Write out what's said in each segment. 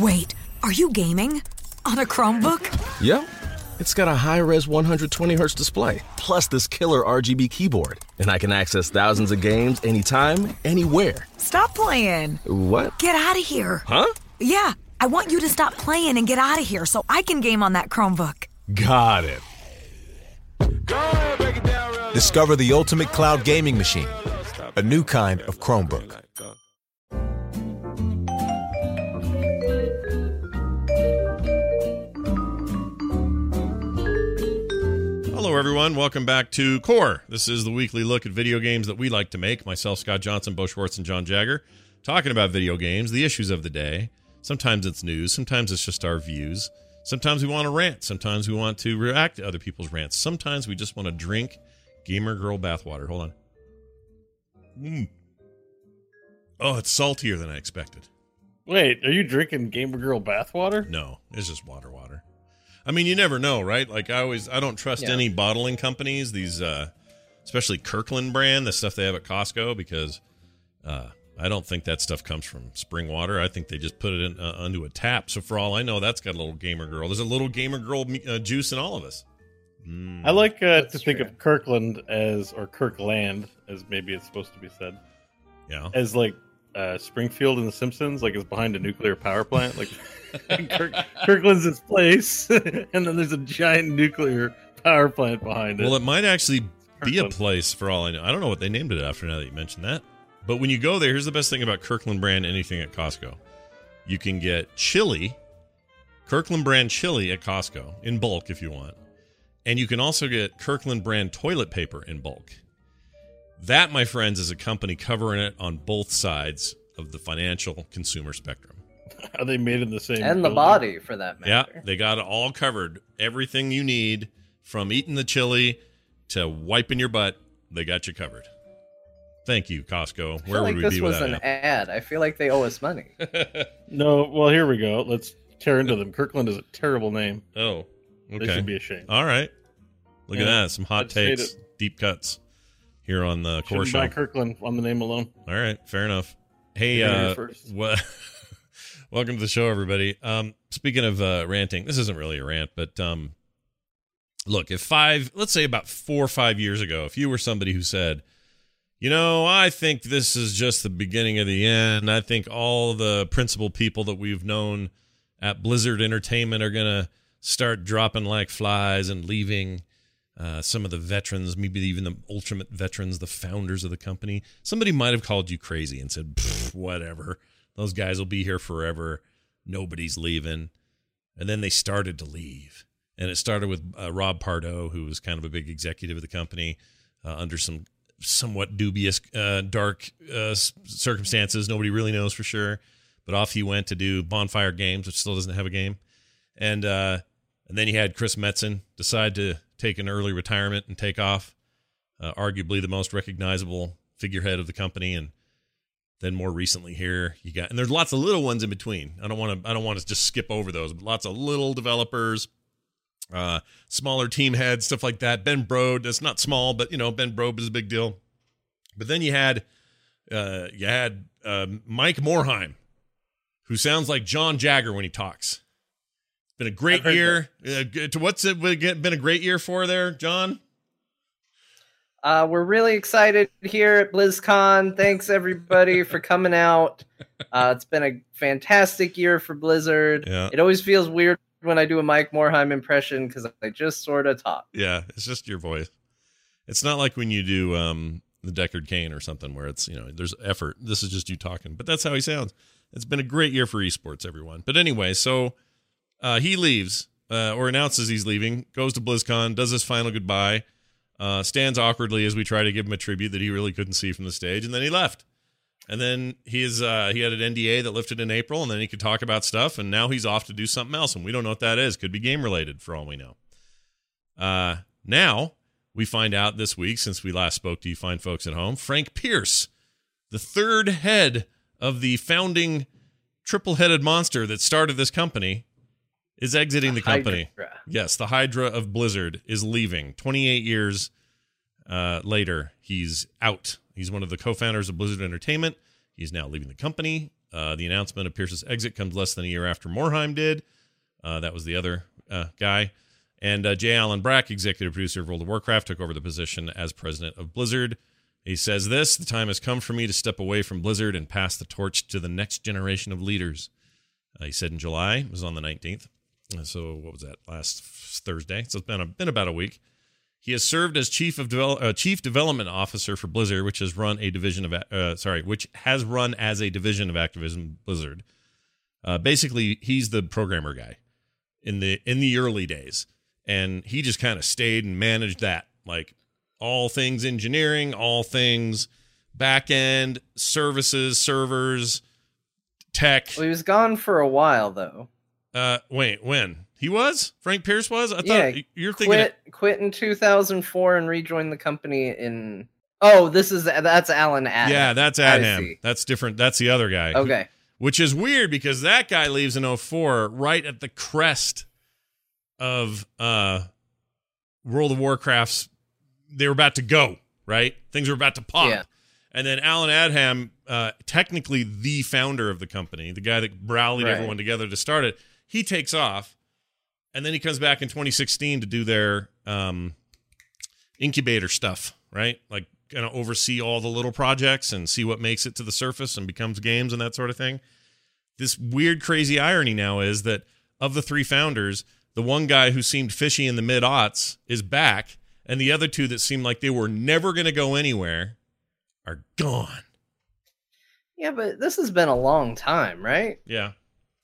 Wait, are you gaming? On a Chromebook? Yep. It's got a high res 120 Hz display, plus this killer RGB keyboard. And I can access thousands of games anytime, anywhere. Stop playing. What? Get out of here. Huh? Yeah, I want you to stop playing and get out of here so I can game on that Chromebook. Got it. Discover the ultimate cloud gaming machine, a new kind of Chromebook. Hello, everyone. Welcome back to Core. This is the weekly look at video games that we like to make. Myself, Scott Johnson, Bo Schwartz, and John Jagger, talking about video games, the issues of the day. Sometimes it's news, sometimes it's just our views. Sometimes we want to rant, sometimes we want to react to other people's rants. Sometimes we just want to drink gamer girl bathwater. Hold on. Mm. Oh, it's saltier than I expected. Wait, are you drinking Gamer Girl bathwater? No, it's just water water. I mean, you never know, right? Like I always I don't trust Yeah. any bottling companies, these uh especially Kirkland brand, the stuff they have at Costco because uh I don't think that stuff comes from spring water. I think they just put it in uh, onto a tap. So for all I know, that's got a little gamer girl. There's a little gamer girl uh, juice in all of us. Mm. I like uh, to think of Kirkland as, or Kirkland, as maybe it's supposed to be said, yeah, as like uh, Springfield in The Simpsons, like it's behind a nuclear power plant. Like Kirk, Kirkland's its place, and then there's a giant nuclear power plant behind it. Well, it might actually be a place for all I know. I don't know what they named it after now that you mentioned that. But when you go there, here's the best thing about Kirkland brand anything at Costco. You can get chili, Kirkland brand chili at Costco in bulk if you want. And you can also get Kirkland brand toilet paper in bulk. That, my friends, is a company covering it on both sides of the financial consumer spectrum. Are they made in the same and the building? body for that matter. Yeah, they got it all covered. Everything you need from eating the chili to wiping your butt, they got you covered. Thank you, Costco. I feel Where like would we this was without an ad. I feel like they owe us money. No, well, here we go. Let's tear into them. Kirkland is a terrible name. oh, They okay. should be ashamed. All right. Look at that. Some hot takes, deep cuts here on the core Shouldn't show. buy Kirkland on the name alone. All right, fair enough. Hey, uh, what? welcome to the show, everybody. Um, speaking of uh, ranting, this isn't really a rant, but um, look, if five, let's say about four or five years ago, if you were somebody who said, you know, I think this is just the beginning of the end. I think all the principal people that we've known at Blizzard Entertainment are gonna start dropping like flies and leaving. Uh, some of the veterans, maybe even the ultimate veterans, the founders of the company, somebody might have called you crazy and said, whatever, those guys will be here forever. Nobody's leaving. And then they started to leave. and it started with uh, Rob Pardo, who was kind of a big executive of the company uh, under some somewhat dubious, uh, dark uh, circumstances. Nobody really knows for sure, but off he went to do Bonfire Games, which still doesn't have a game, and uh, and then you had Chris Metzen decide to take an early retirement and take off, uh, arguably the most recognizable figurehead of the company, and then more recently here you got and there's lots of little ones in between. I don't want to I don't want to just skip over those, but lots of little developers, uh, smaller team heads, stuff like that. Ben Brode, that's not small, but you know Ben Brode is a big deal. But then you had uh, you had uh, Mike Morhaime, who sounds like John Jagger when he talks. It's been a great year. Uh, to what's it been a great year for there, John? Uh, we're really excited here at BlizzCon. Thanks everybody for coming out. Uh, it's been a fantastic year for Blizzard. Yeah. It always feels weird when I do a Mike Morhaime impression because I just sort of talk. Yeah, it's just your voice. It's not like when you do um the Deckard Cain or something where it's, you know, there's effort. This is just you talking. But that's how he sounds. It's been a great year for esports, everyone. But anyway, so uh he leaves, uh, or announces he's leaving, goes to BlizzCon, does his final goodbye, uh, stands awkwardly as we try to give him a tribute that he really couldn't see from the stage, and then he left. And then he's uh, he had an NDA that lifted in April, and then he could talk about stuff, and now he's off to do something else, and we don't know what that is. Could be game related for all we know. Uh, now we find out this week, since we last spoke to you fine folks at home, Frank Pearce, the third head of the founding triple-headed monster that started this company, is exiting the company. Hydra. Yes, the Hydra of Blizzard is leaving. 28 years uh, later, he's out. He's one of the co-founders of Blizzard Entertainment. He's now leaving the company. Uh, the announcement of Pearce's exit comes less than a year after Morhaime did. Uh, that was the other uh, guy. And uh, J. Allen Brack, executive producer of World of Warcraft, took over the position as president of Blizzard. He says this The time has come for me to step away from Blizzard and pass the torch to the next generation of leaders. Uh, he said in July, it was on the 19th. So what was that? Last Thursday. So it's been a, been about a week. He has served as chief of uh, chief development officer for Blizzard, which has run a division of uh, sorry, which has run as a division of Activision Blizzard. Uh, basically, he's the programmer guy in the in the early days, and he just kind of stayed and managed that, like all things engineering, all things back end services, servers, tech. Well, he was gone for a while though. Uh, wait, when he was Frank Pearce was? I Yeah, thought you're thinking. Quit quit in 2004 and rejoined the company in. Oh, this is that's Alan Adams. yeah, that's I Adham. That's different. That's the other guy. Okay. Which is weird because that guy leaves in 04 right at the crest of uh World of Warcraft's they were about to go, right? Things were about to pop. Yeah. And then Allen Adham, uh, technically the founder of the company, the guy that rallied Right. everyone together to start it, he takes off. And then he comes back in 2016 to do their um, incubator stuff, right? Like kind of oversee all the little projects and see what makes it to the surface and becomes games and that sort of thing. This weird, crazy irony now is that of the three founders, the one guy who seemed fishy in the mid aughts is back, and the other two that seemed like they were never going to go anywhere are gone. Yeah, but this has been a long time, right? Yeah.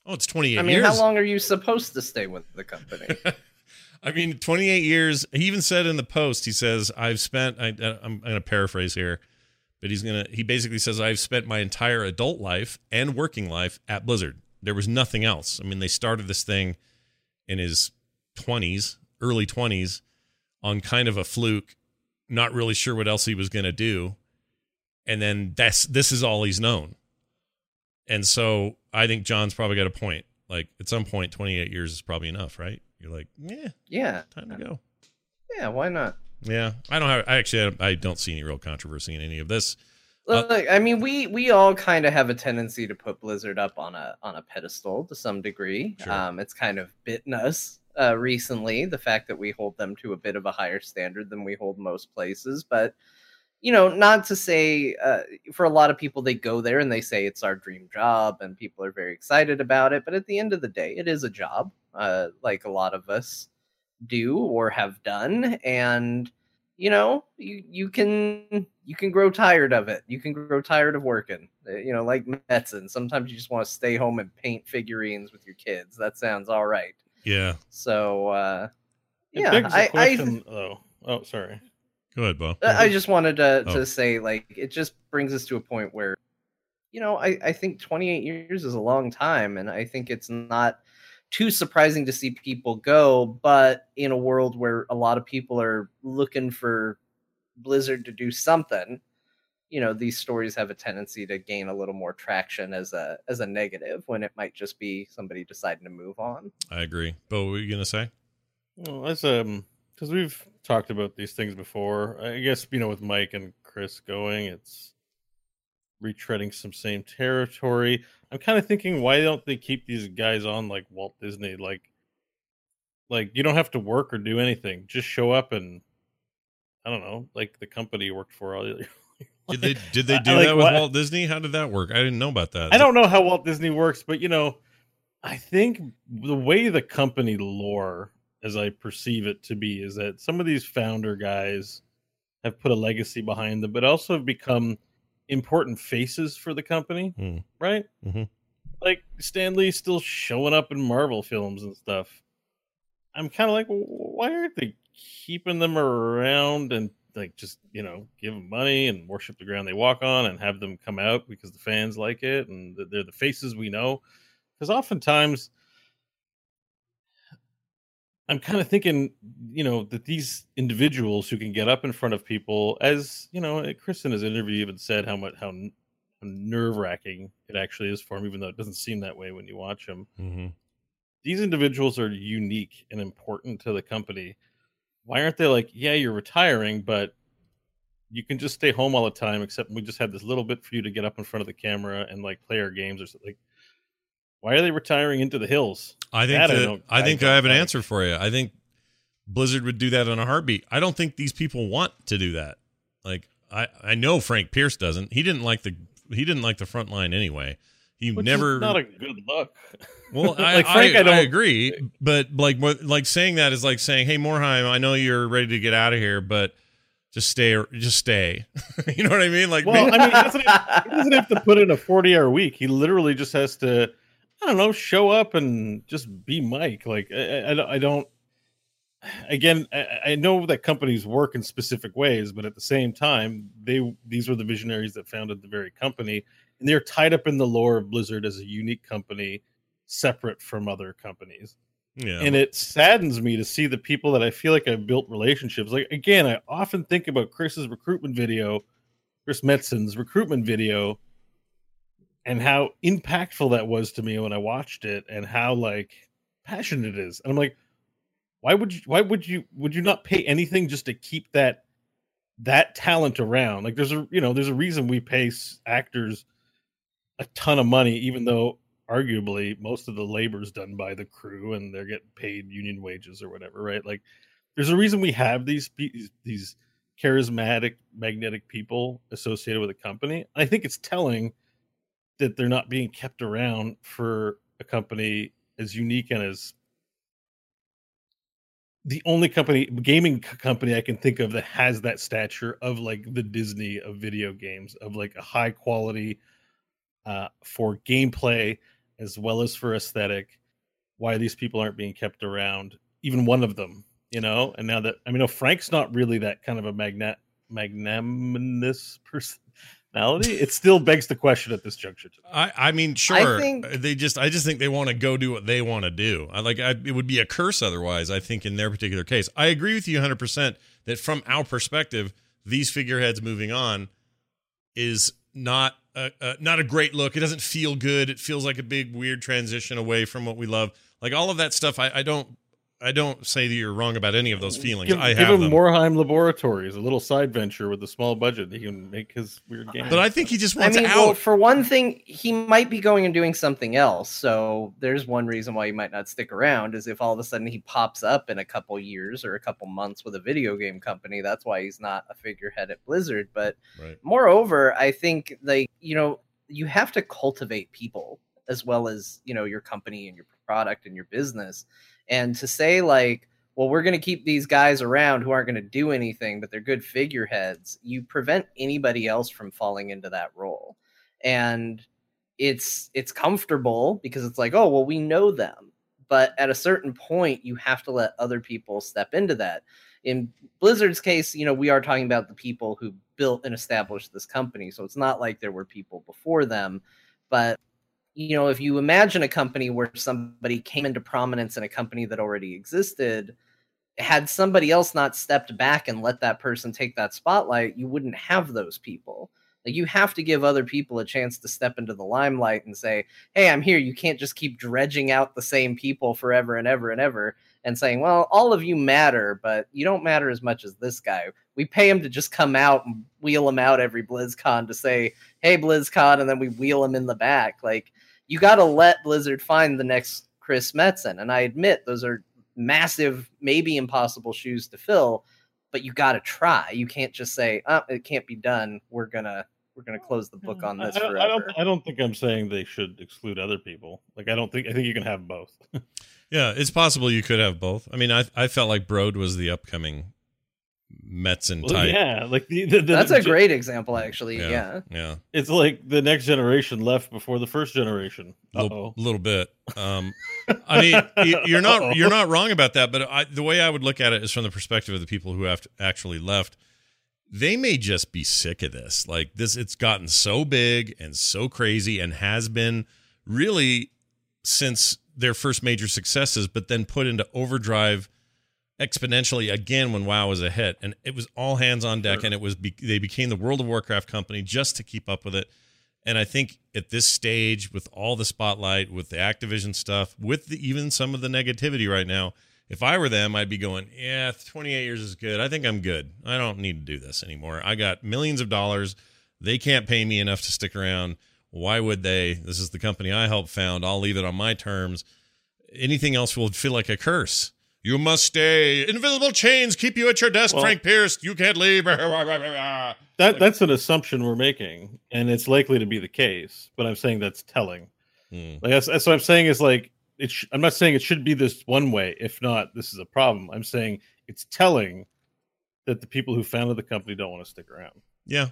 Oh, it's 28 years. I mean, years. how long are you supposed to stay with the company? I mean, 28 years. He even said in the post, he says, I've spent, I, I'm going to paraphrase here, but he's going to, he basically says, I've spent my entire adult life and working life at Blizzard. There was nothing else. I mean, they started this thing in his 20s, early 20s, on kind of a fluke, not really sure what else he was going to do. And then that's, this is all he's known. And so I think John's probably got a point. Like at some point, 28 years is probably enough, right? You're like, yeah, yeah. time to go. Yeah, why not? Yeah, I don't have. I actually, I don't see any real controversy in any of this. Uh, Look, I mean, we we all kind of have a tendency to put Blizzard up on a on a pedestal to some degree. Sure. Um, it's kind of bitten us uh, recently. The fact that we hold them to a bit of a higher standard than we hold most places, but you know, not to say uh, for a lot of people they go there and they say it's our dream job, and people are very excited about it. But at the end of the day, it is a job, uh, like a lot of us do or have done, and you know you you can you can grow tired of it you can grow tired of working Uh, you know like medicine. sometimes you just want to stay home and paint figurines with your kids that sounds all right Yeah, so uh It Yeah, begs the I- I- question, though. Oh, sorry. Go ahead, Bo. Uh, I just wanted to, Oh. to say, like, it just brings us to a point where, you know, I, I think 28 years is a long time, and I think it's not too surprising to see people go. But in a world where a lot of people are looking for Blizzard to do something, you know, these stories have a tendency to gain a little more traction as a as a negative when it might just be somebody deciding to move on. I agree. Bo, what were you gonna say? Well, as um, because we've talked about these things before. I guess you know, with Mike and Chris going, it's retreading some same territory. I'm kind of thinking, why don't they keep these guys on like Walt Disney? Like, like you don't have to work or do anything; just show up and I don't know, like the company you worked for. All Did they did they do like, that with what- Walt Disney? How did that work? I didn't know about that. I don't know how Walt Disney works, but you know, I think the way the company lore, as I perceive it to be, is that some of these founder guys have put a legacy behind them, but also have become important faces for the company, Hmm. right? Mhm. Like Stan Lee still showing up in Marvel films and stuff. I'm kind of like, why aren't they keeping them around and like just you know give them money and worship the ground they walk on and have them come out because the fans like it and they're the faces we know because oftentimes i'm kind of thinking you know that these individuals who can get up in front of people as you know chris in his interview even said how much how, nerve wracking it actually is for him even though it doesn't seem that way when you watch him hmm these individuals are unique and important to the company. Why aren't they like, yeah, you're retiring, but you can just stay home all the time, except we just had this little bit for you to get up in front of the camera and like play our games or something. Like, why are they retiring into the hills? I think That I that, I, I think don't I have an like. answer for you. I think Blizzard would do that in a heartbeat. I don't think these people want to do that. Like I, I know Frank Pearce doesn't. He didn't like the he didn't like the front line anyway. He Which never not a good look. Well, I, Like, Frank, I, I don't- I agree, but like what like saying that is like saying, "Hey, Morhaime, I know you're ready to get out of here, but just stay, just stay." you know what I mean? Like, Well, I mean, he doesn't, have, he doesn't have to put in a 40 hour week. He literally just has to, I don't know, show up and just be Mike. Like, I, I- I don't- again, I, I know that companies work in specific ways, but at the same time, they, these were the visionaries that founded the very company, and they're tied up in the lore of Blizzard as a unique company separate from other companies yeah, and it saddens me to see the people that I feel like I've built relationships. Like again, I often think about Chris's recruitment video, Chris Metzen's recruitment video, and how impactful that was to me when I watched it, and how like passionate it is. And I'm like, why would you? Why would you? Would you not pay anything just to keep that that talent around? Like, there's a you know, there's a reason we pay actors a ton of money, even though arguably most of the labor is done by the crew and they're getting paid union wages or whatever, right? Like there's a reason we have these- these charismatic magnetic people associated with a company. I think it's telling that they're not being kept around for a company as unique and as the only company gaming company I can think of that has that stature of like the Disney of video games of like a high quality uh, for gameplay as well as for aesthetic. Why these people aren't being kept around? Even one of them, you know. And now that I mean, no, Frank's not really that kind of a magnet magnanimous personality. It still begs the question at this juncture. To. I, I mean, sure. think- they just, I just think they want to go do what they want to do. I like, I, it would be a curse otherwise. I think in their particular case, I agree with you 100 percent that from our perspective, these figureheads moving on is not a, a not a great look. It doesn't feel good. It feels like a big weird transition away from what we love. Like all of that stuff. I, I don't, I don't say that you're wrong about any of those feelings. Give, I give have him them. Morhaime Laboratories, a little side venture with a small budget. He can make his weird game. but I think he just I wants mean, out. well, for one thing, he might be going and doing something else. So there's one reason why he might not stick around is if all of a sudden he pops up in a couple years or a couple months with a video game company. That's why he's not a figurehead at Blizzard. But right. moreover, I think like you know you have to cultivate people as well as you know your company and your product and your business. And to say like, well, we're going to keep these guys around who aren't going to do anything, but they're good figureheads. You prevent anybody else from falling into that role, and it's it's comfortable because it's like, oh, well, we know them. but at a certain point, you have to let other people step into that. In Blizzard's case, you know, we are talking about the people who built and established this company. So it's not like there were people before them. But, you know, if you imagine a company where somebody came into prominence in a company that already existed, had somebody else not stepped back and let that person take that spotlight, you wouldn't have those people. Like you have to give other people a chance to step into the limelight and say, "Hey, I'm here." You can't just keep dredging out the same people forever and ever and ever and saying, "Well, all of you matter, but you don't matter as much as this guy." We pay him to just come out and wheel him out every BlizzCon to say, "Hey, BlizzCon," and then we wheel him in the back. Like you got to let Blizzard find the next Chris Metzen, and I admit those are massive, maybe impossible shoes to fill, but you got to try. You can't just say, "Oh, it can't be done. We're gonna we're gonna close the book hmm. on this I, forever." I don't. I don't think I'm saying they should exclude other people. Like I don't think. I think you can have both. Yeah, it's possible you could have both. I mean, I I felt like Brode was the upcoming Metzen Well, type. yeah, like the, the, the That's a the- great example, actually. Yeah. yeah, yeah. It's like the next generation left before the first generation. Uh little, little bit. Um, I mean, you're not you're not wrong about that, but I, the way I would look at it is from the perspective of the people who have actually left. They may just be sick of this. Like this, it's gotten so big and so crazy, and has been really since their first major successes, but then put into overdrive exponentially again when WoW was a hit, and it was all hands on deck, and it was be- they became the World of Warcraft company just to keep up with it. And I think at this stage, with all the spotlight, with the Activision stuff, with the, even some of the negativity right now, if I were them, I'd be going, yeah, 28 years is good. I think I'm good. I don't need to do this anymore. I got millions of dollars. They can't pay me enough to stick around. Why would they? This is the company I helped found. I'll leave it on my terms. Anything else will feel like a curse. You must stay. Invisible chains keep you at your desk, Well- Frank Pearce. You can't leave. That that's an assumption we're making, and it's likely to be the case. But I'm saying that's telling. Hmm. Like that's, that's what I'm saying is like it. Sh- I'm not saying it should be this one way. If not, this is a problem. I'm saying it's telling that the people who founded the company don't want to stick around. Yeah.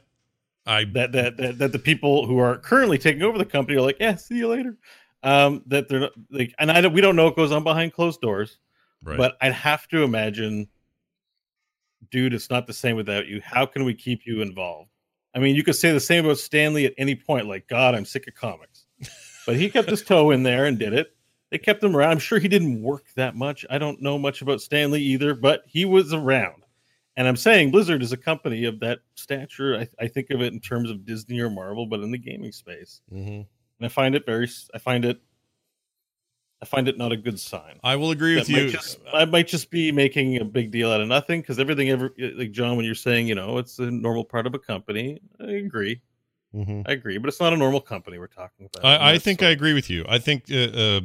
I That that that, that the people who are currently taking over the company are like, yeah, see you later. Um, that they're not like, and I don't, we don't know what goes on behind closed doors. Right. But I'd have to imagine, dude, it's not the same without you. How can we keep you involved? I mean, you could say the same about Stan Lee at any point, like, God, I'm sick of comics. But he kept his toe in there and did it. They kept him around. I'm sure he didn't work that much. I don't know much about Stan Lee either, but he was around. And I'm saying Blizzard is a company of that stature. I, I think of it in terms of Disney or Marvel, but in the gaming space. Mhm. And I find it very, I find it, I find it not a good sign I will agree with that might you. just- I might just be making a big deal out of nothing because everything ever like John, when you're saying, you know, it's a normal part of a company. I agree. Mhm. I agree, but it's not a normal company we're talking about. I, I think so- I agree with you. I think uh, uh,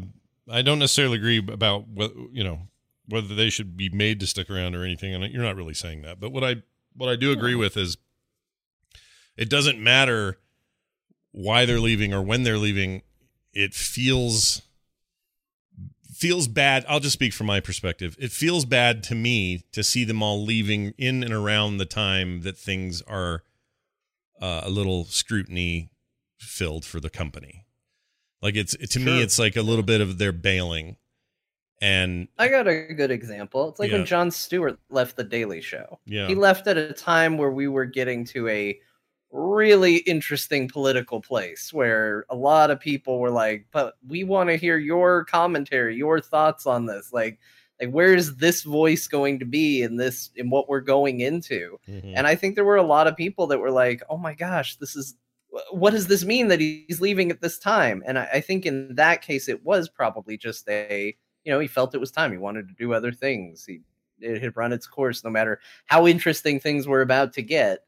I don't necessarily agree about what you know whether they should be made to stick around or anything. And you're not really saying that, but what I what I do agree with is it doesn't matter why they're leaving or when they're leaving. It feels feels bad. I'll just speak from my perspective. It feels bad to me to see them all leaving in and around the time that things are uh, a little scrutiny filled for the company. Like it's to me, it's like a little bit of their bailing, and I got a good example. It's like Yeah. when Jon Stewart left The Daily Show. yeah, He left at a time where we were getting to a really interesting political place where a lot of people were like, "But we want to hear your commentary, your thoughts on this. Like, like where is this voice going to be in this in what we're going into?" Mhm. And I think there were a lot of people that were like, "Oh my gosh, this is what does this mean that he's leaving at this time?" And I, I think in that case, it was probably just a you know he felt it was time. He wanted to do other things. He it had run its course, no matter how interesting things were about to get.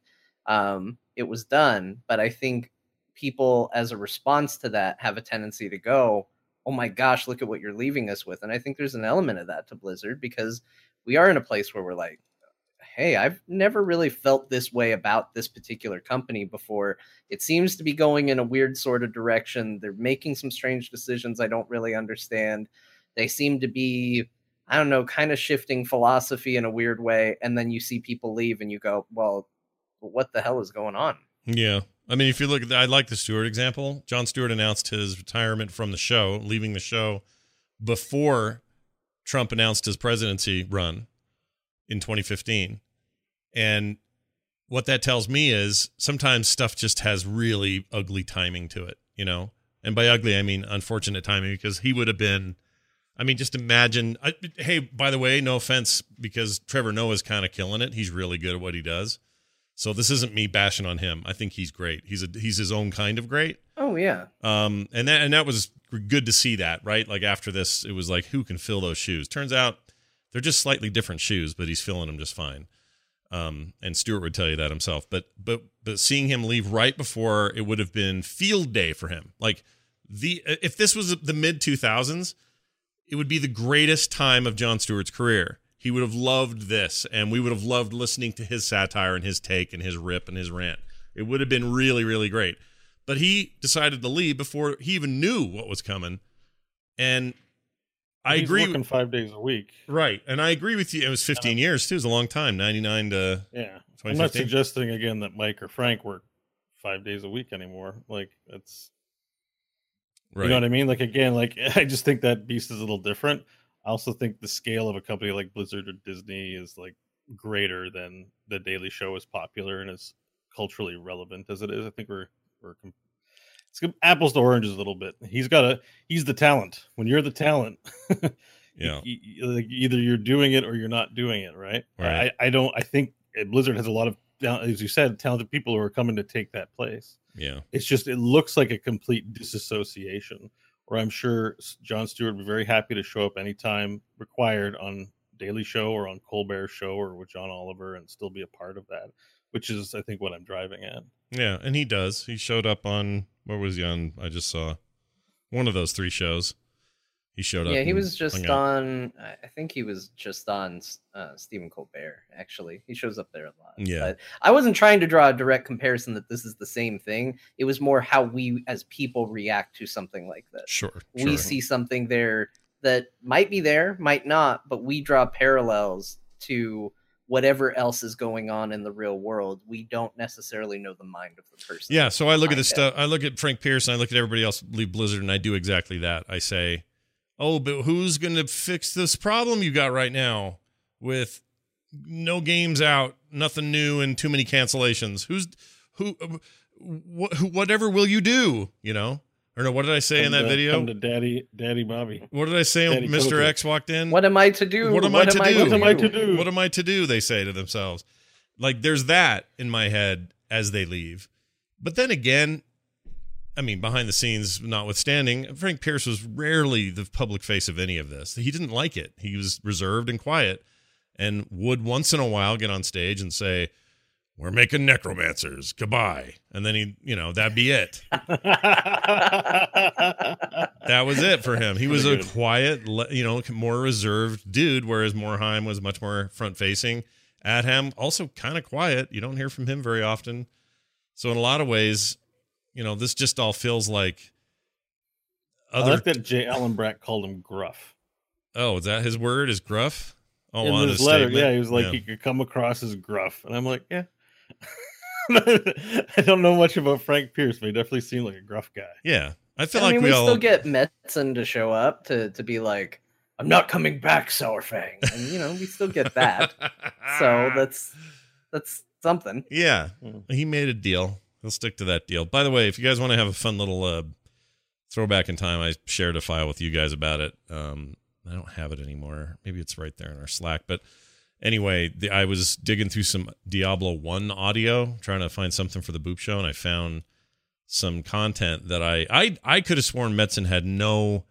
Um, it was done. But I think people, as a response to that, have a tendency to go, "Oh my gosh, look at what you're leaving us with." And I think there's an element of that to Blizzard because we are in a place where we're like hey, I've never really felt this way about this particular company before. It seems to be going in a weird sort of direction. They're making some strange decisions I don't really understand. They seem to be, I don't know, kind of shifting philosophy in a weird way. And then you see people leave and you go, well, what the hell is going on? yeah. I mean, if you look at, the, I like the Stewart example. Jon Stewart announced his retirement from the show, leaving the show before Trump announced his presidency run in 2015. And what that tells me is sometimes stuff just has really ugly timing to it, you know? And by ugly, I mean unfortunate timing because he would have been. I mean, just imagine. I, hey, by the way, no offense, because Trevor Noah's kind of killing it. He's really good at what he does. So this isn't me bashing on him. I think he's great. He's a he's his own kind of great. Oh yeah. Um, and that and that was good to see that, right? Like after this, it was like who can fill those shoes? Turns out they're just slightly different shoes, but he's filling them just fine. Um, and Stewart would tell you that himself. But but but seeing him leave right before it would have been field day for him. Like the if this was the mid two thousands, it would be the greatest time of Jon Stewart's career. He would have loved this, and we would have loved listening to his satire and his take and his rip and his rant. It would have been really, really great. But he decided to leave before he even knew what was coming. And I He's agree. Working five days a week. Right. And I agree with you. It was 15 years, too. It was a long time, 99 to Yeah. I'm not suggesting again that Mike or Frank work five days a week anymore. Like it's Right. you know what I mean? Like again, like I just think that beast is a little different. I also think the scale of a company like Blizzard or Disney is like greater than the Daily Show is popular and as culturally relevant as it is. I think we're we're it's apples to oranges a little bit. He's got a he's the talent. When you're the talent, Yeah. y- y- like either you're doing it or you're not doing it, right? Right. I, I don't. I think uh, Blizzard has a lot of, as you said, talented people who are coming to take that place. Yeah. It's just it looks like a complete disassociation. Or I'm sure Jon Stewart would be very happy to show up anytime required on Daily Show or on Colbert Show or with John Oliver and still be a part of that, which is I think what I'm driving at. Yeah. And he does. He showed up on, where was he on? I just saw one of those three shows. He showed up. Yeah, he was just out. on. I think he was just on uh, Stephen Colbert. Actually, he shows up there a lot. Yeah. but I wasn't trying to draw a direct comparison that this is the same thing. It was more how we as people react to something like this. Sure. We sure. see something there that might be there, might not, but we draw parallels to whatever else is going on in the real world. We don't necessarily know the mind of the person. Yeah, so I look at this stuff. I look at Frank Pearce and I look at everybody else leave Blizzard, and I do exactly that. I say, "Oh, but who's going to fix this problem you got right now with no games out, nothing new, and too many cancellations? Who's who? What? Who, whatever will you do? You know? Or no? What did I say in that to- video? come to Daddy, Daddy Bobby. What did I say when Mr. Coco. X walked in? What am I to do? What am I to do? What am I to do? What am I to do? They say to themselves. Like there's that in my head as they leave. But then again, I mean, behind the scenes notwithstanding, Frank Pearce was rarely the public face of any of this. He didn't like it. He was reserved and quiet and would once in a while get on stage and say, We're making necromancers. Goodbye. And then he, you know, that'd be it. that was it for him. He was a quiet, you know, more reserved dude, whereas Morhaime was much more front facing. Adham also kind of quiet. You don't hear from him very often. So in a lot of ways, you know, this just all feels like I other. like that J. Allen Brack called him gruff. oh, is that his word? Is gruff? Oh, in on his his letter, statement? yeah, he was like Yeah. he could come across as gruff, and I'm like, yeah. I don't know much about Frank Pearce, but he definitely seemed like a gruff guy. Yeah, I feel I like mean, we, we all. still get Metzen to show up to to be like, "I'm not coming back, Saurfang," and you know, we still get that. so that's that's something. Yeah, Mm. he made a deal. He'll stick to that deal. By the way, if you guys want to have a fun little uh, throwback in time, I shared a file with you guys about it. Um, I don't have it anymore. Maybe it's right there in our Slack. But anyway, the, I was digging through some Diablo One audio, trying to find something for the Boop Show, and I found some content that I I I could have sworn Metzen had no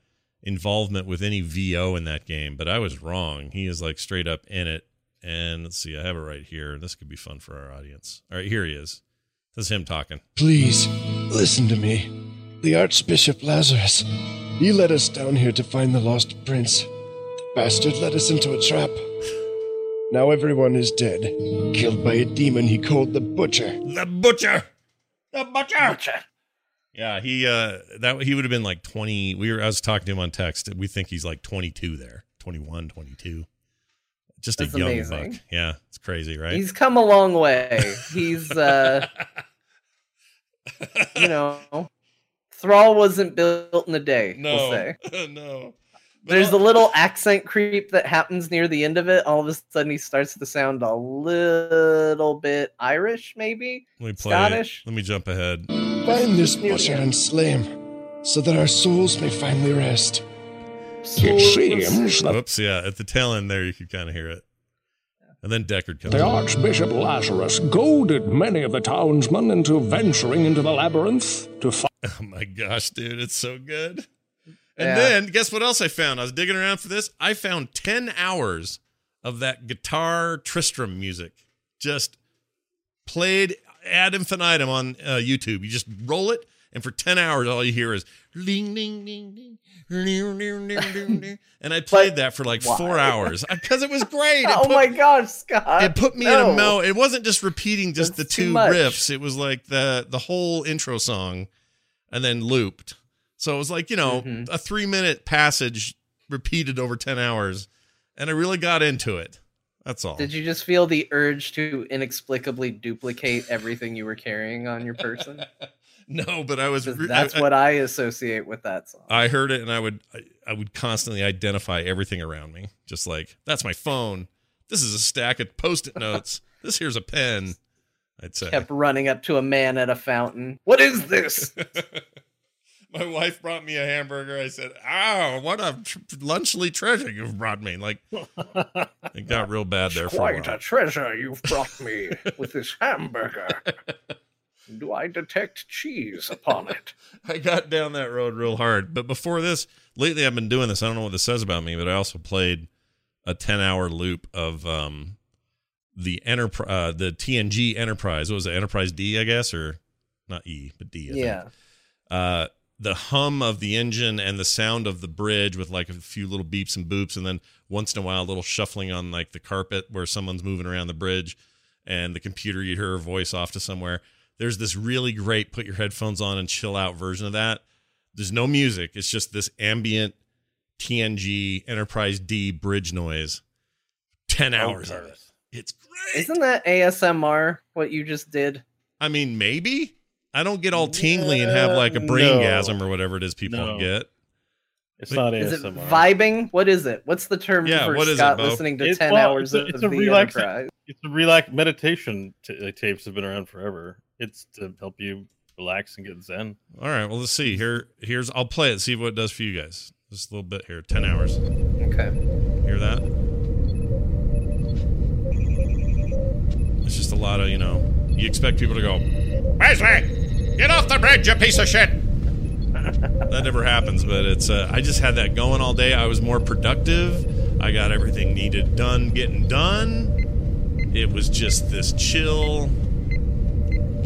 involvement with any VO in that game, but I was wrong. He is like straight up in it. And let's see, I have it right here. This could be fun for our audience. All right, here he is. This is him talking. Please, listen to me. The Archbishop Lazarus. He led us down here to find the lost prince. The bastard led us into a trap. Now everyone is dead, killed by a demon he called the Butcher. The butcher. The butcher. Yeah, he uh that he would have been like 20. We were I was talking to him on text. We think he's like 22 there. 21, 22. Just That's a young amazing. buck. Yeah, it's crazy, right? He's come a long way. He's, uh, you know, Thrall wasn't built in a day. no. We'll say. no. There's a little accent creep that happens near the end of it. All of a sudden, he starts to sound a little bit Irish, maybe Let me play. Scottish. Let me jump ahead. Find this butcher and slay him, so that our souls may finally rest. It seems that Whoops, yeah. At the tail end there, you could kind of hear it. And then Deckard comes the in. Archbishop Lazarus goaded many of the townsmen into venturing into the labyrinth to find. Oh my gosh, dude, it's so good. And Yeah. then guess what else I found? I was digging around for this. I found 10 hours of that guitar Tristram music just played ad infinitum on uh, YouTube. You just roll it, and for 10 hours, all you hear is ding, ding, ding, ding. ding, ding, ding, ding, ding. And I played that for like four why? hours because it was great. It oh put- my gosh, Scott! it put me in no. a mode. It wasn't just repeating just That's the two riffs. It was like the the whole intro song, and then looped. So it was like you know Mhm. a three minute passage repeated over ten hours, and I really got into it. That's all. Did you just feel the urge to inexplicably duplicate everything you were carrying on your person? no, but I was. That's I, what I associate with that song. I heard it, and I would I, I would constantly identify everything around me, just like that's my phone. This is a stack of post-it notes. this here's a pen. I'd say. Kept running up to a man at a fountain. What is this? My wife brought me a hamburger. I said, "Ow, what a tr- lunchly treasure you've brought me!" Like it got real bad there for a Quite a treasure you've brought me with this hamburger. Do I detect cheese upon it? I got down that road real hard. But before this, lately I've been doing this. I don't know what this says about me, but I also played a ten-hour loop of um the Enterprise, uh, the TNG Enterprise. What was it? Enterprise D, I guess, or not E, but D. I think. Yeah. uh, the hum of the engine and the sound of the bridge with like a few little beeps and boops, and then once in a while a little shuffling on like the carpet where someone's moving around the bridge, and the computer you hear her voice off to somewhere. There's this really great put your headphones on and chill out version of that. There's no music. It's just this ambient TNG Enterprise D bridge noise. Ten hours of it. It's great. Isn't that ASMR what you just did? I mean, maybe. I don't get all tingly and have like a no. brain gasm or whatever it is people No. get. It's not ASMR. Is it vibing? What is it? What's the term Yeah, for what is it, Scott Bo? listening to It's- 10 well, hours it's a- of it's a the relax- Enterprise? It's a relax meditation t- uh, tapes have been around forever. It's to help you relax and get zen. All right, well let's see. Here here's I'll play it, see what it does for you guys. Just a little bit here. Ten hours. Okay. Hear that? It's just a lot of, you know, you expect people to go, Wesley, get off the bridge, you piece of shit. that never happens, but it's uh, I just had that going all day. I was more productive. I got everything needed done getting done. It was just this chill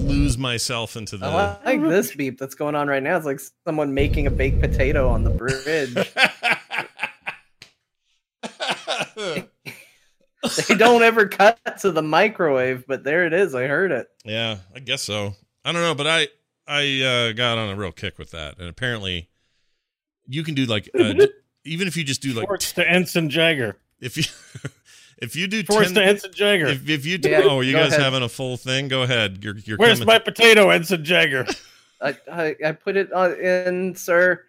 lose myself into the I like this beep that's going on right now. It's like someone making a baked potato on the bridge. they don't ever cut to the microwave, but there it is. I heard it. Yeah, I guess so. I don't know, but I I uh, got on a real kick with that, and apparently, you can do like uh, even if you just do like Forts to Ensign Jagger. if you if you do Forts 10 to Ensign Jagger. if, if you do Yeah, oh you guys ahead. having a full thing go ahead you're you're Where's coming my potato, Ensign Jagger? I, I, I put it on in, sir.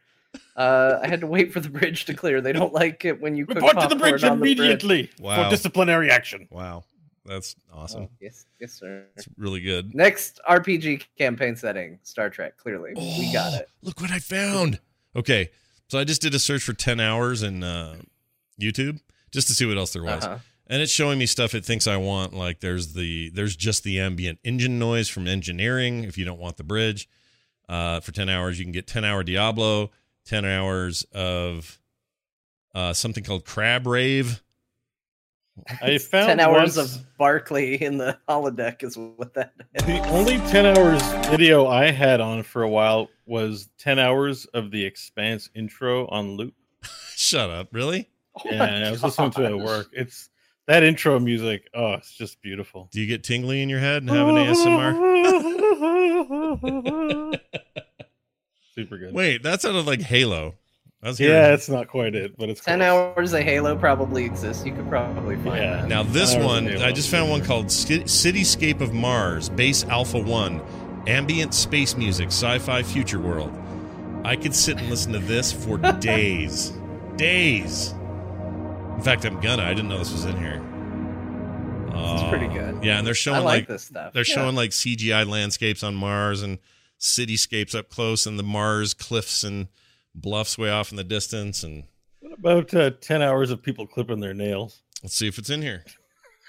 Uh, I had to wait for the bridge to clear. They don't like it when you Report to the bridge on the bridge. immediately Wow. for disciplinary action. wow that's awesome Oh, yes, yes, sir. it's really good Next RPG campaign setting, Star Trek. Clearly, we got Oh, it. look what I found okay so I just did a search for 10 hours in uh, YouTube just to see what else there was Uh-huh. And it's showing me stuff it thinks I want. Like there's the there's just the ambient engine noise from engineering. If you don't want the bridge, uh, for ten hours you can get ten hour Diablo, ten hours of uh, something called Crab Rave. I found Ten hours once- of Barclay in the holodeck is what that is. The only 10 hours video I had on for a while was 10 hours of the Expanse intro on loop. Shut up, really? Yeah, and I was listening to it at work. It's that intro music. Oh, it's just beautiful. Do you get tingly in your head and have an ASMR? Super good. Wait, that sounded like Halo. I was yeah, hearing- it's not quite it, but it's Ten close. hours of Halo probably exists. You could probably find Yeah. that. Now this one, I just found one called Cityscape of Mars, Base Alpha One, ambient space music, sci-fi future world. I could sit and listen to this for days. days. In fact, I'm gonna. I didn't know this was in here. It's pretty Oh, good. Yeah, and they're showing I like like this stuff. They're Yeah. showing like CGI landscapes on Mars and cityscapes up close, and the Mars cliffs and bluffs way off in the distance. And What about uh, 10 hours of people clipping their nails? let's see if it's in here.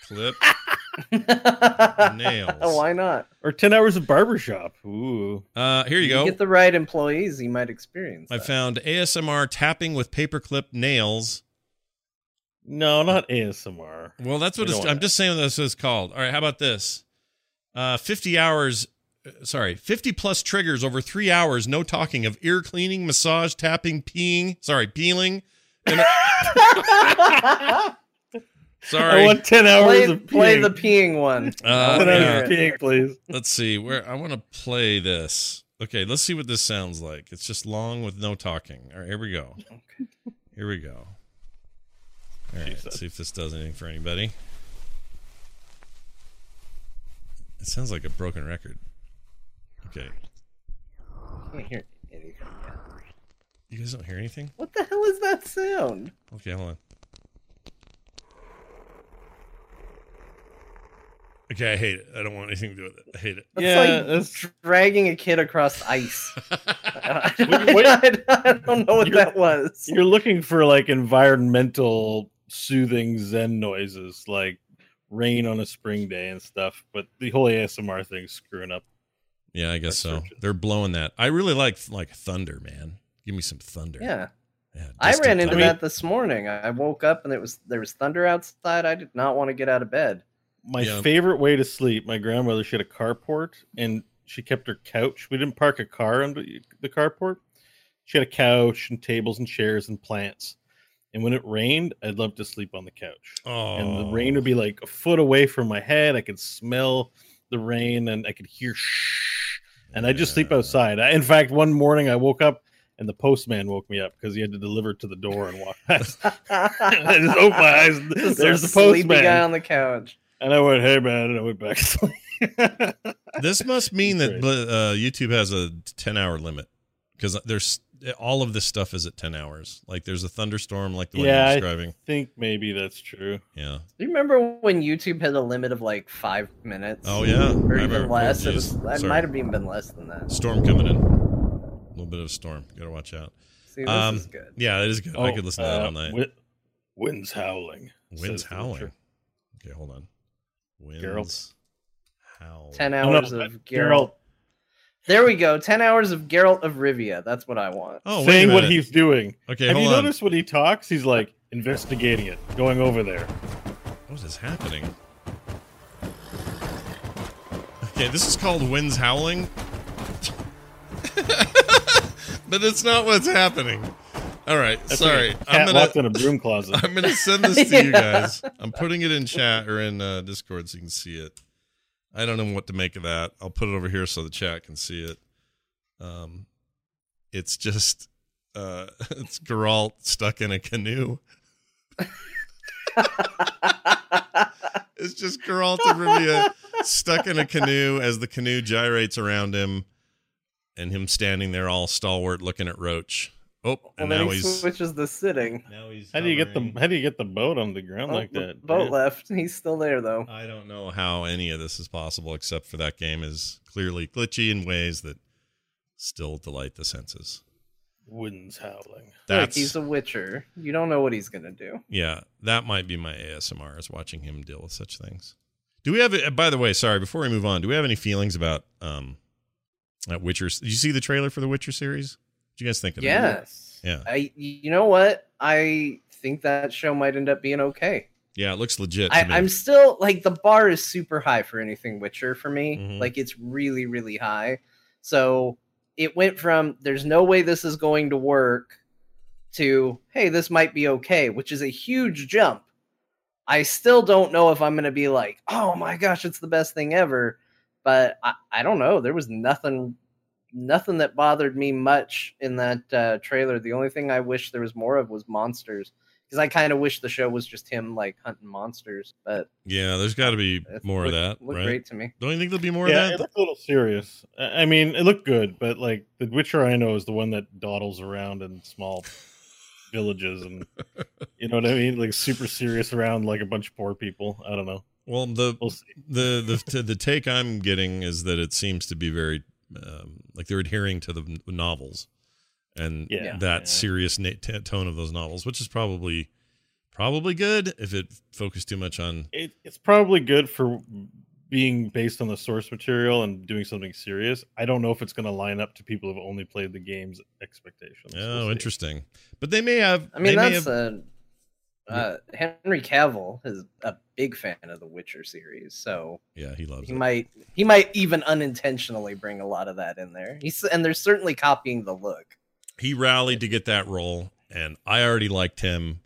Clip nails. Oh, why not? Or 10 hours of barbershop. Ooh. Uh, here you go. Get the right employees, you might experience. I that. found ASMR tapping with paperclip nails. No, not ASMR. Well, that's what it's, I'm just saying what this is called. All right, how about this? Uh, 50 hours, uh, sorry, 50 plus triggers over three hours, no talking of ear cleaning, massage, tapping, peeing, sorry, peeling. And sorry. I want 10 hours play, of play the peeing one. Uh, 10 wanna hours hear of peeing, please. Let's see where I want to play this. Okay, let's see what this sounds like. It's just long with no talking. All right, here we go. Here we go. All right, let's see if this does anything for anybody. It sounds like a broken record. Okay, Can't hear anything yet. you guys don't hear anything? What the hell is that sound? Okay, hold on. Okay, I hate it. I don't want anything to do with it. I hate it. That's Yeah, like that's- dragging a kid across ice. I, Wait, wait. I don't know what You're- that was. You're looking for like environmental soothing zen noises, like rain on a spring day and stuff. But the whole ASMR thing's screwing up. Yeah, I guess so. search it. They're blowing that. I really like like thunder, man. Give me some thunder. Yeah. Yeah, I ran into thunder. that this morning. I woke up and it was there was thunder outside. I did not want to get out of bed. My Yeah. favorite way to sleep, my grandmother, she had a carport and she kept her couch. We didn't park a car under the carport. She had a couch and tables and chairs and plants. And when it rained, I'd love to sleep on the couch. Oh, And the rain would be like a foot away from my head. I could smell the rain and I could hear shh. And I just sleep outside. I, in fact, one morning I woke up and the postman woke me up because he had to deliver to the door and walk past. I just opened my eyes. There's the sleepy guy postman. on the couch. And I went, hey, man. And I went back to sleep. this must mean that uh, YouTube has a 10 hour limit because there's all of this stuff is at 10 hours. Like there's a thunderstorm like the one yeah, you're describing. Yeah, I think maybe that's true. Yeah. Do you remember when YouTube had a limit of like five minutes? Oh, yeah. or I even remember- less. oh, it was, geez. it might have even been less than that. Storm coming in. A little bit of a storm. Got to watch out. See, this Um, is good. Yeah, it is good. I Oh, could listen to that uh, all night. wi- winds howling. Winds howling. Okay, hold on. Winds Geralt. howling. Ten No, no, hours but of Geralt. There we go. Ten hours of Geralt of Rivia. That's what I want. Oh, wait saying what he's doing. Okay, Have hold you on. noticed when he talks? He's like investigating it, going over there. What is happening? Okay, this is called Winds Howling. but it's not what's happening. All right, That's sorry. like a I'm cat gonna locked in a broom closet. I'm gonna send this to you guys. I'm putting it in chat or in uh, Discord so you can see it. I don't know what to make of that. I'll put it over here so the chat can see it. Um, it's just uh, it's Geralt stuck in a canoe. it's just Geralt of Rivia stuck in a canoe as the canoe gyrates around him, and him standing there all stalwart, looking at Roach. Oh, Well, and then now he he's switches the sitting. now he's. How do you get the. How do you get the boat on the ground Oh, like that? boat Yeah. left. He's still there though. I don't know how any of this is possible, except for that game is clearly glitchy in ways that still delight the senses. Winds howling. Look, That's he's a Witcher. You don't know what he's gonna do. yeah, that might be my ASMR is watching him deal with such things. Do we have? By the way, sorry. Before we move on, do we have any feelings about um, that Witcher? Did you see the trailer for the Witcher series? Do you guys think of it? Yes. Yeah. I. You know what? I think that show might end up being okay. Yeah, it looks legit. To I. I'm still like the bar is super high for anything Witcher for me. Mhm. Like it's really, really high. So it went from there's no way this is going to work to hey, this might be okay, which is a huge jump. I still don't know if I'm gonna be like, oh my gosh, it's the best thing ever. But I, I don't know. There was nothing nothing that bothered me much in that uh, trailer. The only thing I wish there was more of was monsters. Because I kind of wish the show was just him like hunting monsters, but yeah, there's got to be it more of that, looked right? great to me. Don't you think there'll be more yeah, of it that? looked a little serious. I I mean, it looked good, but like the Witcher I know is the one that dawdles around in small villages and you know what I mean, like super serious around like a bunch of poor people. I don't know. Well, the We'll the the t- the take I'm getting is that it seems to be very um, like they're adhering to the novels and Yeah. that Yeah. serious na- t- tone of those novels, which is probably probably good if it focused too much on. It, it's probably good for being based on the source material and doing something serious. I don't know if it's going to line up to people who've only played the game's expectations. We'll Oh, interesting. But they may have. I mean, they may that's have- uh, uh, Henry Cavill is a big fan of the Witcher series, so yeah, he loves he it. might he might even unintentionally bring a lot of that in there. He's and they're certainly copying the look. he rallied to get that role and i already liked him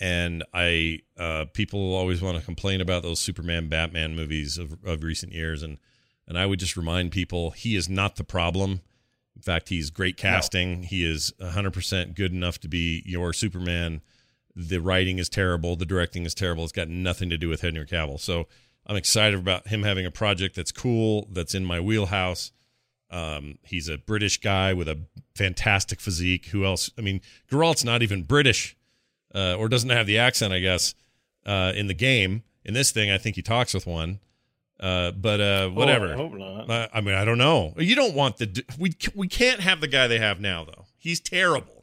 and i uh people always want to complain about those superman batman movies of, of recent years and and i would just remind people he is not the problem in fact he's great casting he is 100% good enough to be your superman the writing is terrible the directing is terrible it's got nothing to do with henry cavill so i'm excited about him having a project that's cool that's in my wheelhouse um, he's a British guy with a fantastic physique. Who else? I mean, Geralt's not even British, uh, or doesn't have the accent, I guess, uh, in the game. In this thing, I think he talks with one. Uh, but uh, whatever. Oh, I hope not. I, I mean, I don't know. You don't want the we we can't have the guy they have now though. He's terrible.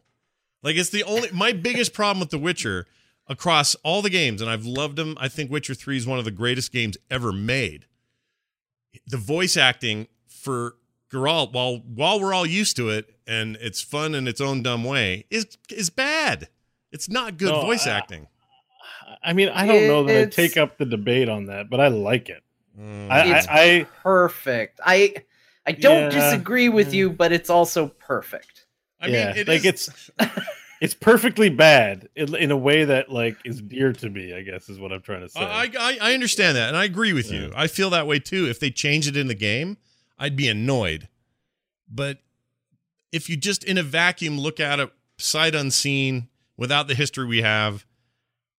Like it's the only my biggest problem with The Witcher across all the games, and I've loved them. I think Witcher Three is one of the greatest games ever made. The voice acting for Geralt, while while we're all used to it and it's fun in its own dumb way, is is bad. It's not good No, voice I- acting. I mean, I don't know that I take up the debate on that, but I like it. Mm. I, It's I, I perfect. I I don't Yeah. disagree with you, but it's also perfect. I yeah, mean, it like is- it's it's perfectly bad in, in a way that like is dear to me. I guess is what I'm trying to say. I, I I understand that, and I agree with you. I feel that way too. If they changed it in the game, I'd be annoyed. But if you just in a vacuum look at it sight unseen without the history we have,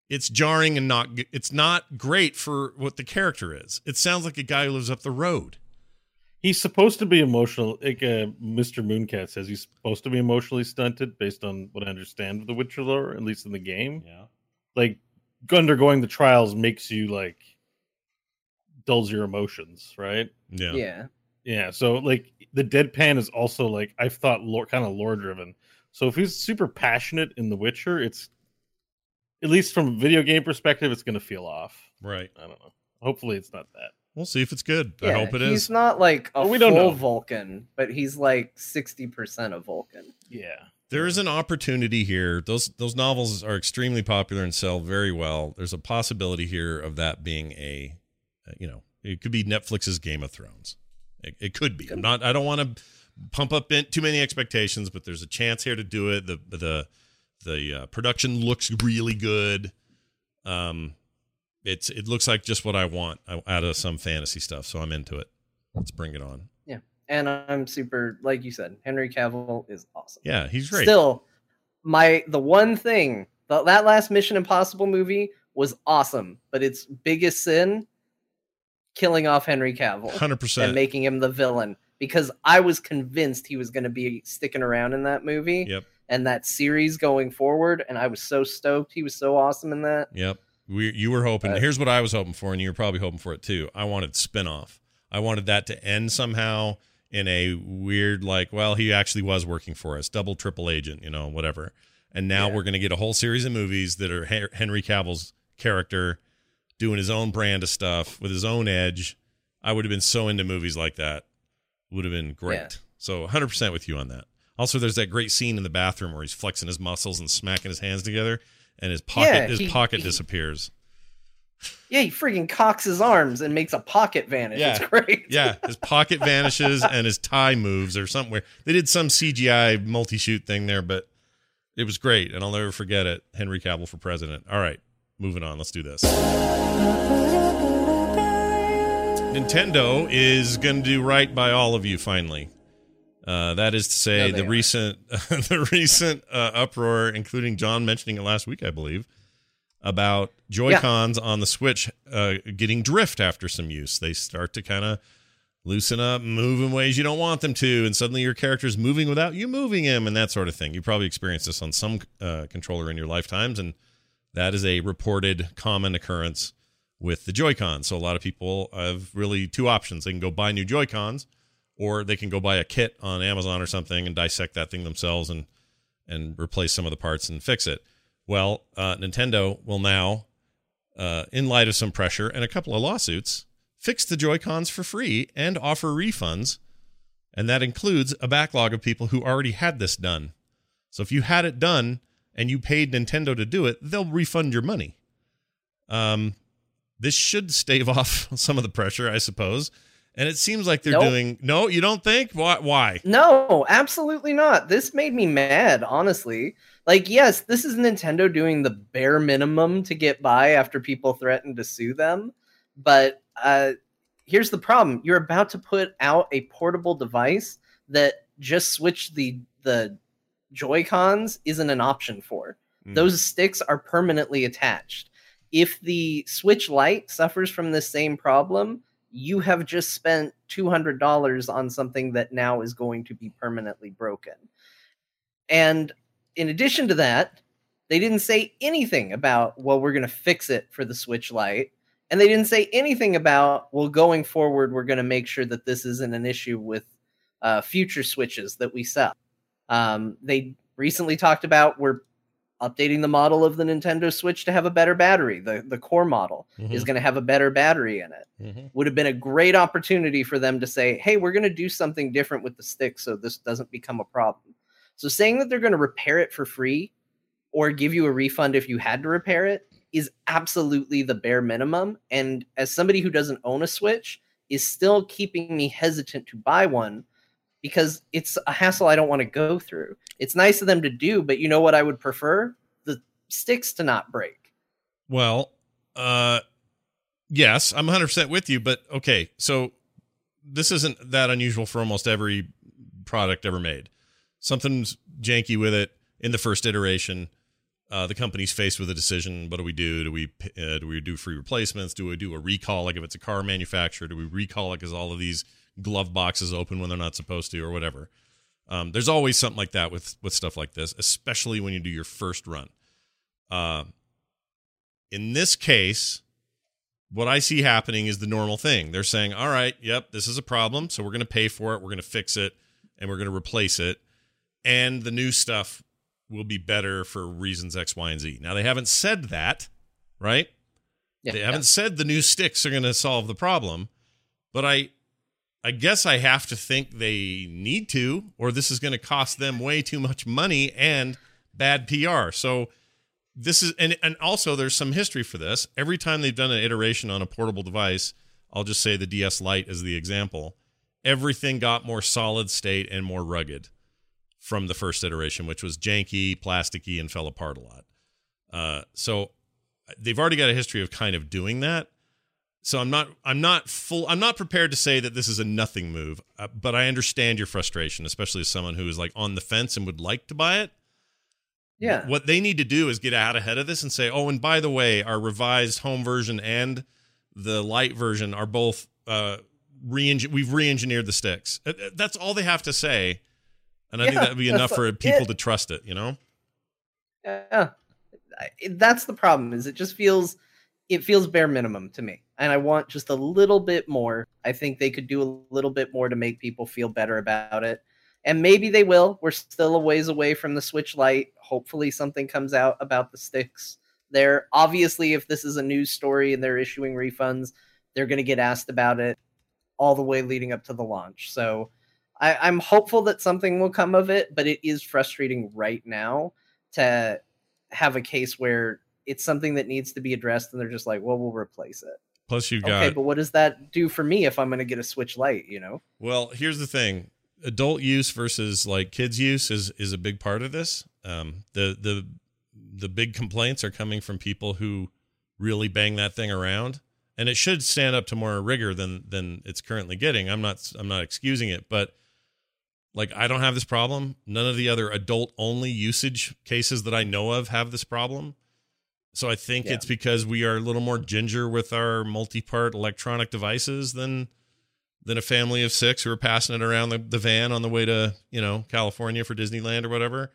it's jarring and not. It's not great for what the character is. It sounds like a guy who lives up the road. He's supposed to be emotional, like uh, Mr. Mooncat says. He's supposed to be emotionally stunted, based on what I understand of the Witcher lore, at least in the game. Yeah. Like undergoing the trials makes you like dulls your emotions, right? Yeah. Yeah. Yeah. So like the deadpan is also like I've thought lore, kind of lore driven. So if he's super passionate in The Witcher, it's at least from a video game perspective, it's going to feel off. Right. I don't know. Hopefully, it's not that. We'll see if it's good. I hope it he's is. not like a Well, we don't full know. Vulcan, but he's like sixty percent of Vulcan. Yeah. There is an opportunity here. Those those novels are extremely popular and sell very well. There's a possibility here of that being a, you know, it could be Netflix's Game of Thrones. It, it could be. I'm not. I don't want to pump up in, too many expectations, but there's a chance here to do it. The the the uh, production looks really good. Um, it's it looks like just what I want uh, out of some fantasy stuff. So I'm into it. Let's bring it on. Yeah, and I'm super like you said. Henry Cavill is awesome. Yeah, he's great. Still, my the one thing the, that last Mission Impossible movie was awesome, but its biggest sin killing off Henry Cavill, 100%. and making him the villain because I was convinced he was going to be sticking around in that movie Yep. and that series going forward, and I was so stoked. He was so awesome in that. Yep. We you were hoping. Uh, here's what I was hoping for, and you were probably hoping for it too. I wanted spinoff. I wanted that to end somehow in a weird, like, well, he actually was working for us, double, triple agent, you know, whatever. And now we're going to get a whole series of movies that are Henry Cavill's character doing his own brand of stuff with his own edge. I would have been so into movies like that. Would have been great. Yeah. So 100% with you on that. Also, there's that great scene in the bathroom where he's flexing his muscles and smacking his hands together, and his pocket Yeah, his he- pocket he- disappears. Yeah, he freaking cocks his arms and makes a pocket vanish. Yeah. It's great. yeah, his pocket vanishes and his tie moves or somewhere. They did some CGI multi-shoot thing there, but it was great, and I'll never forget it. Henry Cavill for president. All right, moving on. Let's do this. Nintendo is going to do right by all of you finally. Uh, that is to say, No, the recent the recent uh, uproar, including John mentioning it last week, I believe, about Joy Cons on the Switch uh, getting drift after some use. They start to kind of loosen up, move in ways you don't want them to, and suddenly your character's moving without you moving him, and that sort of thing. You probably experienced this on some uh, controller in your lifetimes, and that is a reported common occurrence with the Joy-Con. So a lot of people have really two options. They can go buy new Joy-Cons, or they can go buy a kit on Amazon or something and dissect that thing themselves and and replace some of the parts and fix it. Well, uh, Nintendo will now, uh, in light of some pressure and a couple of lawsuits, fix the Joy Cons for free and offer refunds. And that includes a backlog of people who already had this done. So if you had it done and you paid Nintendo to do it, they'll refund your money. Um, this should stave off some of the pressure, I suppose. And it seems like they're Nope. doing. No, you don't think? Why? Why? No, absolutely not. This made me mad, honestly. Like, yes, this is Nintendo doing the bare minimum to get by after people threaten to sue them. But uh, here's the problem: you're about to put out a portable device that just switch the the Joy Cons isn't an option for. Mm. Those sticks are permanently attached. If the Switch Lite suffers from the same problem, you have just spent $200 on something that now is going to be permanently broken. And in addition to that, they didn't say anything about, well, we're going to fix it for the Switch Lite. And they didn't say anything about, well, going forward, we're going to make sure that this isn't an issue with uh, future Switches that we sell. Um, they recently talked about we're updating the model of the Nintendo Switch to have a better battery. The the core model is Mhm. going to have a better battery in it. Mhm. Would have been a great opportunity for them to say, "Hey, we're going to do something different with the stick so this doesn't become a problem." So saying that they're going to repair it for free or give you a refund if you had to repair it is absolutely the bare minimum and as somebody who doesn't own a Switch is still keeping me hesitant to buy one because it's a hassle I don't want to go through. It's nice of them to do, but you know what I would prefer? The sticks to not break. Well, uh, yes, I'm 100% with you, but okay, so this isn't that unusual for almost every product ever made. Something's janky with it in the first iteration. Uh, the company's faced with a decision. What do we do? Do we uh, do we do free replacements? Do we do a recall? Like if it's a car manufacturer, do we recall it because all of these glove boxes open when they're not supposed to, or whatever? Um, there's always something like that with with stuff like this, especially when you do your first run. Uh, in this case, what I see happening is the normal thing. They're saying, all right, yep, this is a problem. So we're going to pay for it. We're going to fix it and we're going to replace it. And the new stuff will be better for reasons X, Y, and Z. Now, they haven't said that, right? Yeah, they haven't said the new sticks are going to solve the problem. But I. I guess I have to think they need to, or this is going to cost them way too much money and bad PR. So this is and and also there's some history for this. Every time they've done an iteration on a portable device, I'll just say the DS Lite as the example, everything got more solid state and more rugged from the first iteration, which was janky, plasticky, and fell apart a lot. Uh, so they've already got a history of kind of doing that. So I'm not I'm not full I'm not prepared to say that this is a nothing move, uh, but I understand your frustration, especially as someone who is like on the fence and would like to buy it. Yeah. What they need to do is get out ahead of this and say, "Oh, and by the way, our revised home version and the light version are both uh re we've re-engineered the sticks." Uh, uh, That's all they have to say. And I think that'd be enough for it. people to trust it, you know? Yeah. That's the problem is it just feels it feels bare minimum to me. And I want just a little bit more. I think they could do a little bit more to make people feel better about it. And maybe they will. We're still a ways away from the Switch Lite. Hopefully something comes out about the sticks there. Obviously if this is a news story and they're issuing refunds, they're going to get asked about it all the way leading up to the launch. So I, I'm hopeful that something will come of it, but it is frustrating right now to have a case where it's something that needs to be addressed and they're just like, well, we'll replace it. Plus you got Okay, but what does that do for me if I'm going to get a Switch Lite, you know? Well, here's the thing: adult use versus like kids use is is a big part of this. Um, the the the big complaints are coming from people who really bang that thing around, and it should stand up to more rigor than than it's currently getting. I'm not I'm not excusing it, but like I don't have this problem. None of the other adult only usage cases that I know of have this problem. So I think Yeah. it's because we are a little more ginger with our multi-part electronic devices than than a family of six who are passing it around the, the van on the way to you know California for Disneyland or whatever,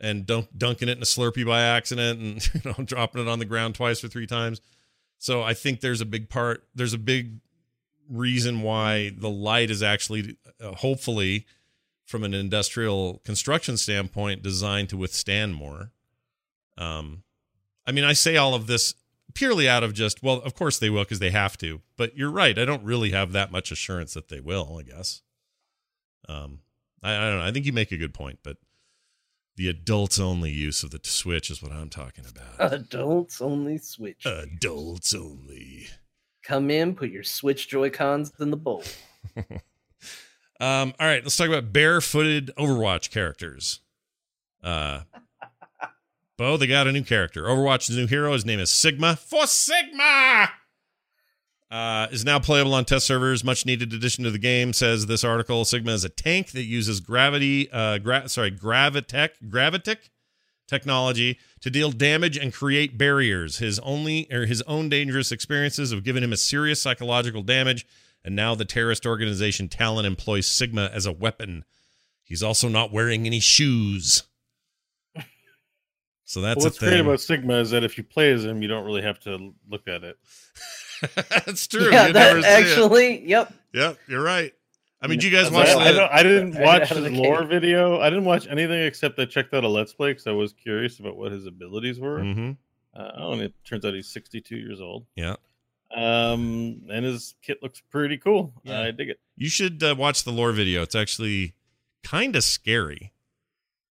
and dunk, dunking it in a Slurpee by accident and you know dropping it on the ground twice or three times. So I think there's a big part. There's a big reason why the light is actually, uh, hopefully, from an industrial construction standpoint, designed to withstand more. Um, I mean, I say all of this purely out of just, well, of course they will because they have to. But you're right. I don't really have that much assurance that they will. I guess. Um, I, I don't know. I think you make a good point, but the adults only use of the Switch is what I'm talking about. Adults only Switch. Adults only. Come in, put your Switch Joy Cons in the bowl. Um, all right, let's talk about barefooted Overwatch characters. Uh, Bo, they got a new character. Overwatch's new hero. His name is Sigma. For Sigma! Uh, is now playable on test servers. Much needed addition to the game, says this article. Sigma is a tank that uses gravity, uh, gra- sorry, gravitech, gravitic technology to deal damage and create barriers. His only or his own dangerous experiences have given him a serious psychological damage, and now the terrorist organization Talon employs Sigma as a weapon. He's also not wearing any shoes. So that's Well, what's thing. great about Sigma is that if you play as him, you don't really have to look at it. that's true. Yeah, You that never see it. actually, yep. Yep, you're right. I mean, do you guys watch I, the? don't- I didn't watch out his the lore gate. video. I didn't watch anything except I checked out a Let's Play because I was curious about what his abilities were. Mhm. Uh, oh, and it turns out he's 62 years old. Yeah, Um, and his kit looks pretty cool. Yeah. I dig it. you should uh, watch the lore video. It's actually kind of scary.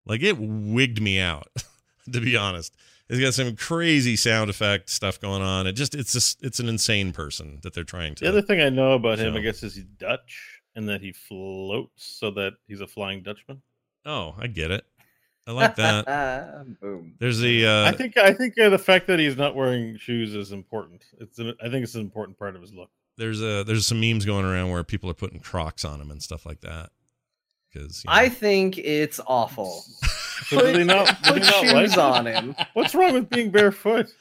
Like it wigged me out, to be honest. It's got some crazy sound effect stuff going on. It just it's just it's an insane person that they're trying to. The other thing I know about him, So- I guess, is he's Dutch and that he floats so that he's a flying Dutchman. oh, I get it. I like that. Boom. There's the. uh, I think I think uh, the fact that he's not wearing shoes is important. It's an, I think it's an important part of his look. there's a there's some memes going around where people are putting Crocs on him and stuff like that. Because I think it's awful. So do not, do Put they like shoes on him. What's wrong with being barefoot?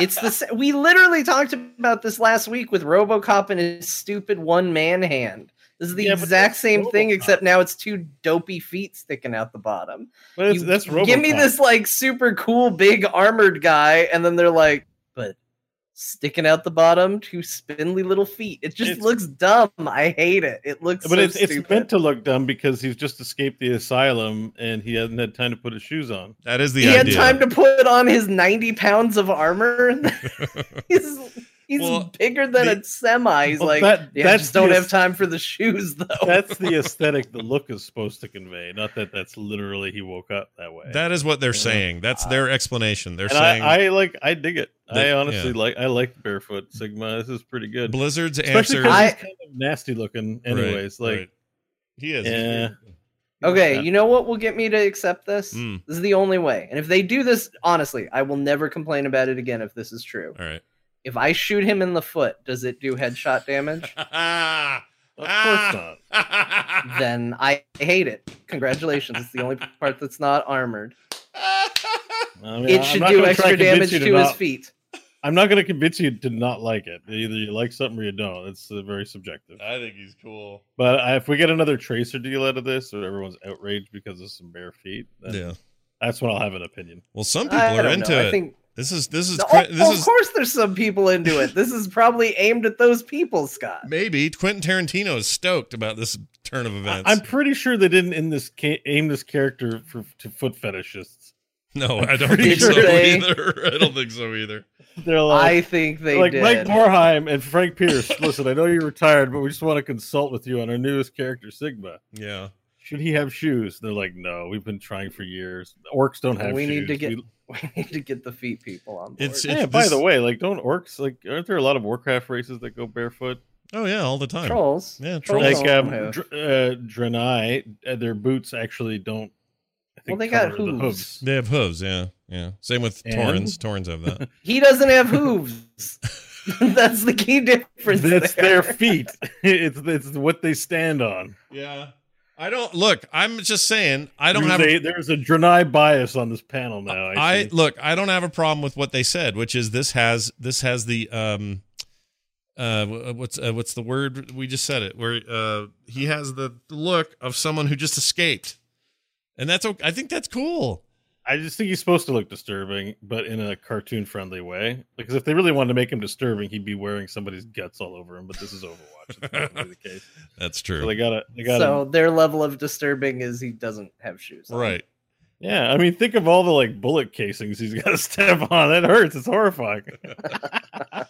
It's the we literally talked about this last week with RoboCop and his stupid one man hand. This is the Yeah, exact that's same thing, except now it's two dopey feet sticking out the bottom. But it's, You that's give me this like super cool big armored guy, and then they're like, but sticking out the bottom, two spindly little feet. It just It's- looks dumb. I hate it. It looks But so it's, it's meant to look dumb because he's just escaped the asylum and he hasn't had time to put his shoes on. that is the he idea. had time to put on his 90 pounds of armor. he's he's Well, bigger than the- a semi. He's well, like, that- yeah, I that's just don't the have time for the shoes though. That's the aesthetic the look is supposed to convey, not that that's literally he woke up that way. that is what they're saying. That's their explanation. They're and saying I, I like I dig it. They- I honestly yeah. like I like barefoot Sigma. This is pretty good. Blizzard's Especially answer. because I- kind of nasty looking anyways. Right, like right. he is. Yeah. Okay, you know what will get me to accept this? Mm. This is the only way. And if they do this, honestly, I will never complain about it again if this is true. All right. If I shoot him in the foot, does it do headshot damage? Ah. of course not. then I hate it. Congratulations. It's the only part that's not armored. I mean, It should do extra damage you to his feet. I'm not going to convince you to not like it. Either you like something or you don't. It's uh, very subjective. I think he's cool. But I, if we get another tracer deal out of this, or everyone's outraged because of some bare feet, then Yeah. that's when I'll have an opinion. Well, some people I are don't into know. it. I think this is this is No, Quin- this of is course there's some people into it. This is probably aimed at those people, Scott. maybe Quentin Tarantino is stoked about this turn of events. I'm pretty sure they didn't in this ca- aim this character for to foot fetishists. no, I'm I don't pretty think so they- either. I don't think so either. They're like, I think they like did. Mike Morhaime and Frank Pearce. Listen, I know you're retired, but we just want to consult with you on our newest character, Sigma. Yeah. Should he have shoes? They're like, no, we've been trying for years. Orcs don't have we shoes. need to get We- we need to get the feet people on board. It's- yeah, by this- the way, like, don't orcs like? Aren't there a lot of Warcraft races that go barefoot? Oh yeah, all the time. trolls. Yeah, Trolls trolls. Like don't um, Dr- uh, Draenei, uh, their boots actually don't. I Well, they got cover the hooves. They have hooves. Yeah, yeah. Same with And- Taurens. Taurens have that. He doesn't have hooves. That's the key difference. That's there. their feet. it's it's what they stand on. yeah. I don't look. I'm just saying. I don't there's have. a, A, there's a Draenei bias on this panel now. I, I look. I don't have a problem with what they said, which is this has this has the um uh what's uh, what's the word we just said it where uh he has the look of someone who just escaped and that's okay i think that's cool I just think he's supposed to look disturbing, but in a cartoon friendly way. Because if they really wanted to make him disturbing, he'd be wearing somebody's guts all over him. But this is Overwatch. It's not the case. that's true So they gotta, they gotta. So their level of disturbing is he doesn't have shoes. on. right yeah, I mean, think of all the like bullet casings he's got to step on. That hurts. It's horrifying. a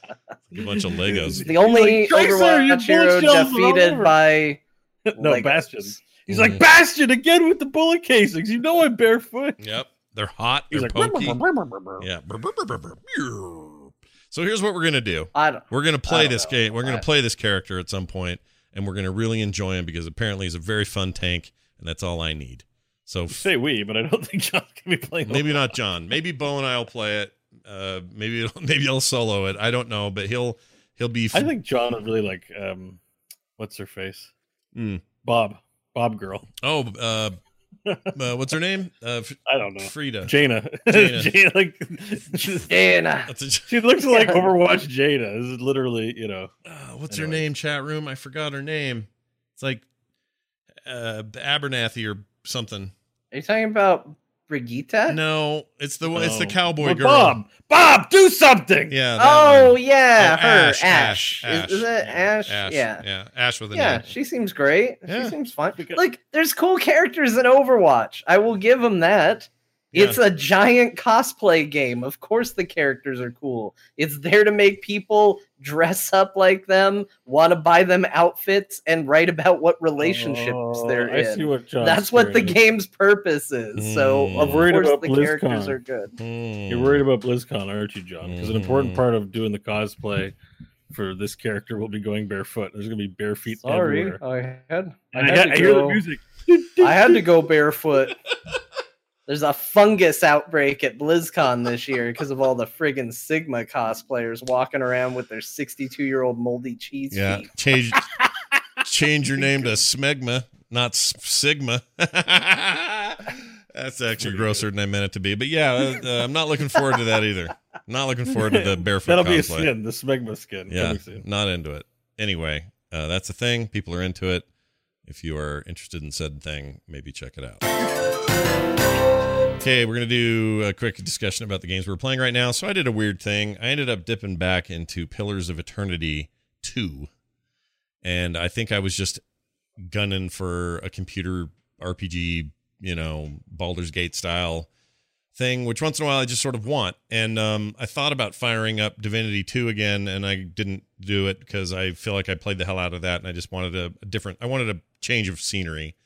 bunch of legos The only He's like, Overwatch hero bullet shells are all defeated by no, Legos. Bastion. He's Mhm. like Bastion again with the bullet casings. You know I'm barefoot. yep they're hot He's they're like, pokey yeah so here's what we're gonna do I don't. We're gonna play this know. game. We're gonna play this character at some point, and we're gonna really enjoy him because apparently he's a very fun tank, and that's all I need. So f- say we, but I don't think John's gonna be playing. maybe not John. Maybe Bo and I'll play it. Uh, maybe it'll, maybe he'll solo it. I don't know, but he'll he'll be. f- I think John would really like. um What's her face? Mm. Bob. Bob girl. Oh, uh, uh, what's her name? Uh, F- I don't know. Frida. Jaina. Jaina. Jaina. like Jaina. That's a- she looks like Overwatch Jaina. This is literally, you know. uh, what's her name? Chat room. I forgot her name. It's like uh, Abernathy or something. Are you talking about Brigitte? No, it's the it's the Oh. cowboy Well, girl. Bob. Bob, do something. Yeah. that Oh one. Oh, yeah, Oh, her Ash, Ash. Ash, Is, is it Ash? Ash. Yeah. Yeah. Ash with an Yeah, A. she seems great. Yeah. She seems fun. Because- Like, there's cool characters in Overwatch. I will give them that. Yeah. It's a giant cosplay game. Of course, the characters are cool. It's there to make people dress up like them, want to buy them outfits, and write about what relationships Oh, they're I in. see what John's That's what the doing. game's purpose is. So, Mm. of worried course, about the characters are good. Hmm. You're worried about BlizzCon, aren't you, John? Because an important Mhm. part of doing the cosplay for this character will be going barefoot. There's gonna be bare feet Sorry, everywhere. I had. I, And I, had to I hear the go- music. I had to go barefoot. There's a fungus outbreak at BlizzCon this year because of all the friggin' Sigma cosplayers walking around with their 62 year old moldy cheese Yeah. feet. Change change your name to Smegma, not S- Sigma. That's actually grosser than I meant it to be. But yeah, uh, uh, I'm not looking forward to that either. Not looking forward to the barefoot That'll be a cosplay. skin, the smegma skin. Yeah, not into it. Anyway, uh, that's a thing. People are into it. If you are interested in said thing, maybe check it out. Okay, we're going to do a quick discussion about the games we're playing right now. So I did a weird thing. I ended up dipping back into Pillars of Eternity 2. And I think I was just gunning for a computer RPG, you know, Baldur's Gate style thing, which once in a while I just sort of want. And um, I thought about firing up Divinity 2 again, and I didn't do it because I feel like I played the hell out of that, and I just wanted a, a different, I wanted a change of scenery.